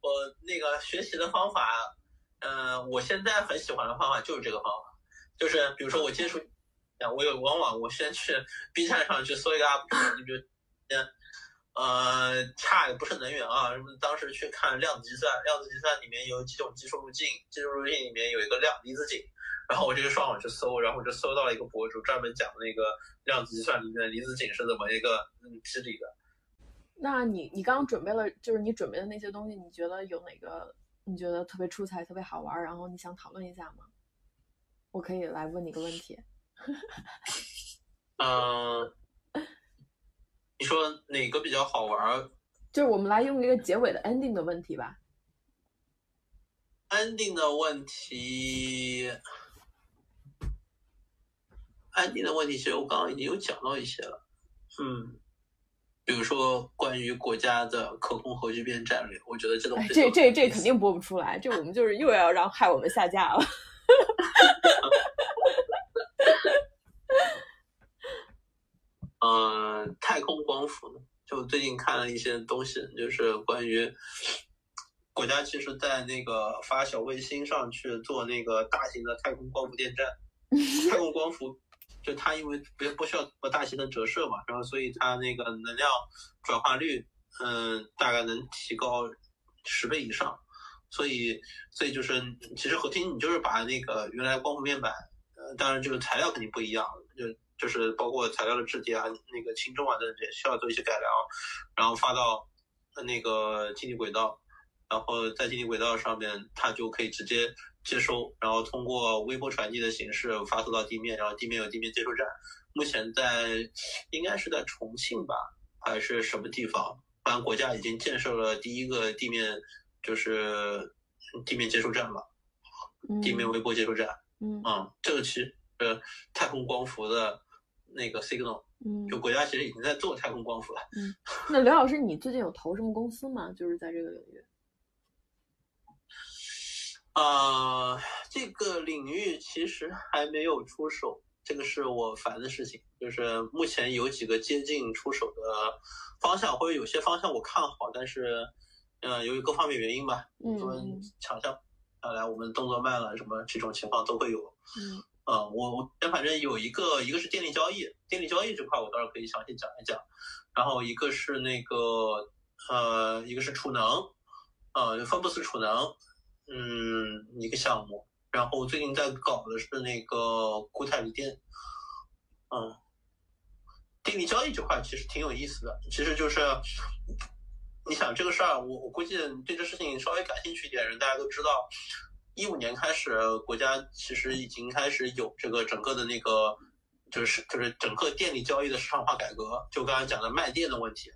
我那个学习的方法。嗯，我现在很喜欢的方法就是这个方法，就是比如说我接触，我有往往我先去 B 站上去搜一个 UP 主，你比如，先，呃，差的不是能源啊，什么当时去看量子计算，量子计算里面有几种技术路径，技术路径里面有一个量离子井，然后我就上网去搜，然后我就搜到了一个博主专门讲那个量子计算里面离子井是怎么一个嗯机理的。那你你刚刚准备了，就是你准备的那些东西，你觉得有哪个？你觉得特别出彩、特别好玩，然后你想讨论一下吗？我可以来问你个问题。嗯，*laughs* 你说哪个比较好玩？就是我们来用一个结尾的 ending 的问题吧。ending 的问题，ending 的问题，其实我刚刚已经有讲到一些了。嗯。比如说，关于国家的可控核聚变战略，我觉得这种这这这肯定播不出来，这我们就是又要让害我们下架了。*laughs* 嗯，太空光伏呢？就最近看了一些东西，就是关于国家其实在那个发小卫星上去做那个大型的太空光伏电站，*laughs* 太空光伏。就它因为不不需要么大型的折射嘛，然后所以它那个能量转化率，嗯，大概能提高十倍以上，所以所以就是其实核心你就是把那个原来光伏面板，呃，当然这个材料肯定不一样，就就是包括材料的质地啊、那个轻重啊等等，需要做一些改良，然后发到那个近地轨道，然后在近地轨道上面它就可以直接。接收，然后通过微波传递的形式发送到地面，然后地面有地面接收站。目前在应该是在重庆吧，还是什么地方？反正国家已经建设了第一个地面，就是地面接收站吧，地面微波接收站。嗯，啊，这个其实呃太空光伏的那个 signal，嗯，就国家其实已经在做太空光伏了。嗯，那刘老师，你最近有投什么公司吗？就是在这个领域。啊，这个领域其实还没有出手，这个是我烦的事情。就是目前有几个接近出手的方向，或者有些方向我看好，但是，呃，由于各方面原因吧，嗯，抢项下来，我们动作慢了，什么这种情况都会有。嗯，呃，我我反正有一个，一个是电力交易，电力交易这块我倒是可以详细讲一讲。然后一个是那个，呃，一个是储能，呃，分布式储能。嗯，一个项目，然后最近在搞的是那个固态锂电，嗯，电力交易这块其实挺有意思的。其实就是，你想这个事儿，我我估计对这事情稍微感兴趣一点人，大家都知道，一五年开始，国家其实已经开始有这个整个的那个，就是就是整个电力交易的市场化改革。就刚才讲的卖电的问题，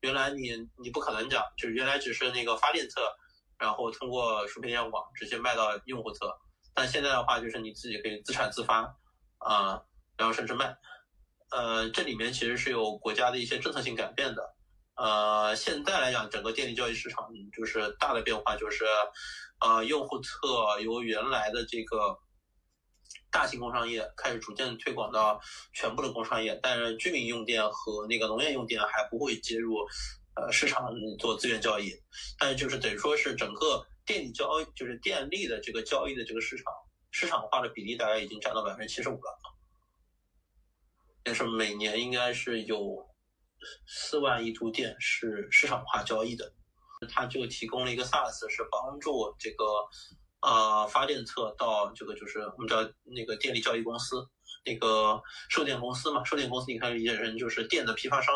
原来你你不可能讲，就是原来只是那个发电侧。然后通过输配电网直接卖到用户侧，但现在的话就是你自己可以自产自发，啊，然后甚至卖，呃，这里面其实是有国家的一些政策性改变的，呃，现在来讲整个电力交易市场就是大的变化就是，呃，用户侧由原来的这个大型工商业开始逐渐推广到全部的工商业，但是居民用电和那个农业用电还不会接入。呃，市场做资源交易，但是就是等于说是整个电力交易，就是电力的这个交易的这个市场市场化的比例大概已经占到百分之七十五了，也是每年应该是有四万亿度电是市场化交易的，它就提供了一个 SaaS，是帮助这个呃发电侧到这个就是我们知道那个电力交易公司，那个售电公司嘛，售电公司你看理解成就是电的批发商。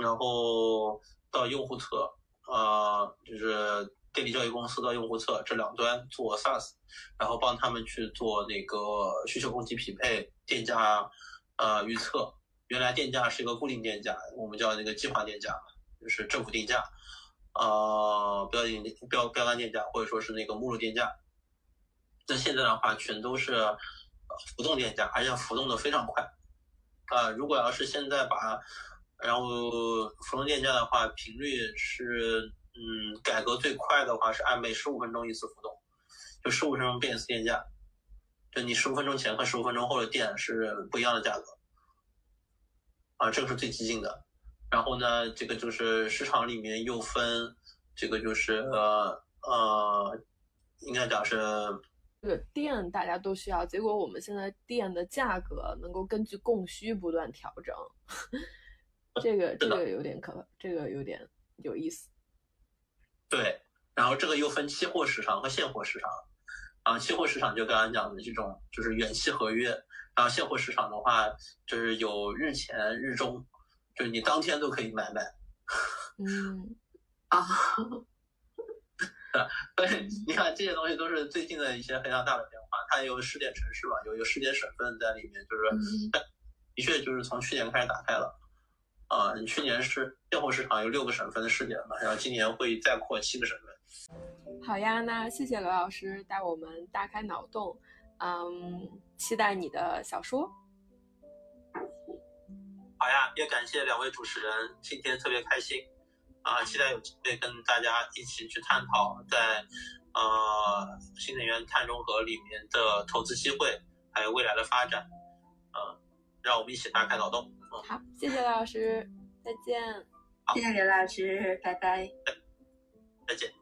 然后到用户侧，啊，就是电力交易公司到用户侧这两端做 SaaS，然后帮他们去做那个需求供给匹配、电价呃预测。原来电价是一个固定电价，我们叫那个计划电价，就是政府定价，呃标定标标杆电价或者说是那个目录电价。那现在的话，全都是浮动电价，而且浮动的非常快。啊，如果要是现在把，然后浮动电价的话，频率是，嗯，改革最快的话是按每十五分钟一次浮动，就十五分钟变一次电价，就你十五分钟前和十五分钟后的电是不一样的价格。啊，这个是最激进的。然后呢，这个就是市场里面又分，这个就是呃呃，应该讲是。这个电大家都需要，结果我们现在电的价格能够根据供需不断调整，*laughs* 这个这个有点可怕，这个有点有意思。对，然后这个又分期货市场和现货市场，啊，期货市场就刚刚讲的这种就是远期合约，然后现货市场的话就是有日前日中，就是你当天都可以买卖。*laughs* 嗯，啊。对，你看这些东西都是最近的一些非常大的变化。它有试点城市嘛，有有试点省份在里面，就是的确就是从去年开始打开了。啊，你去年是现货市场有六个省份的试点嘛，然后今年会再扩七个省份。好呀，那谢谢刘老师带我们大开脑洞，嗯，期待你的小说。好呀，也感谢两位主持人，今天特别开心。啊，期待有机会跟大家一起去探讨在呃新能源碳中和里面的投资机会，还有未来的发展。嗯，让我们一起大开脑洞。好，谢谢刘老师，再见。谢谢刘老师，拜拜。再见。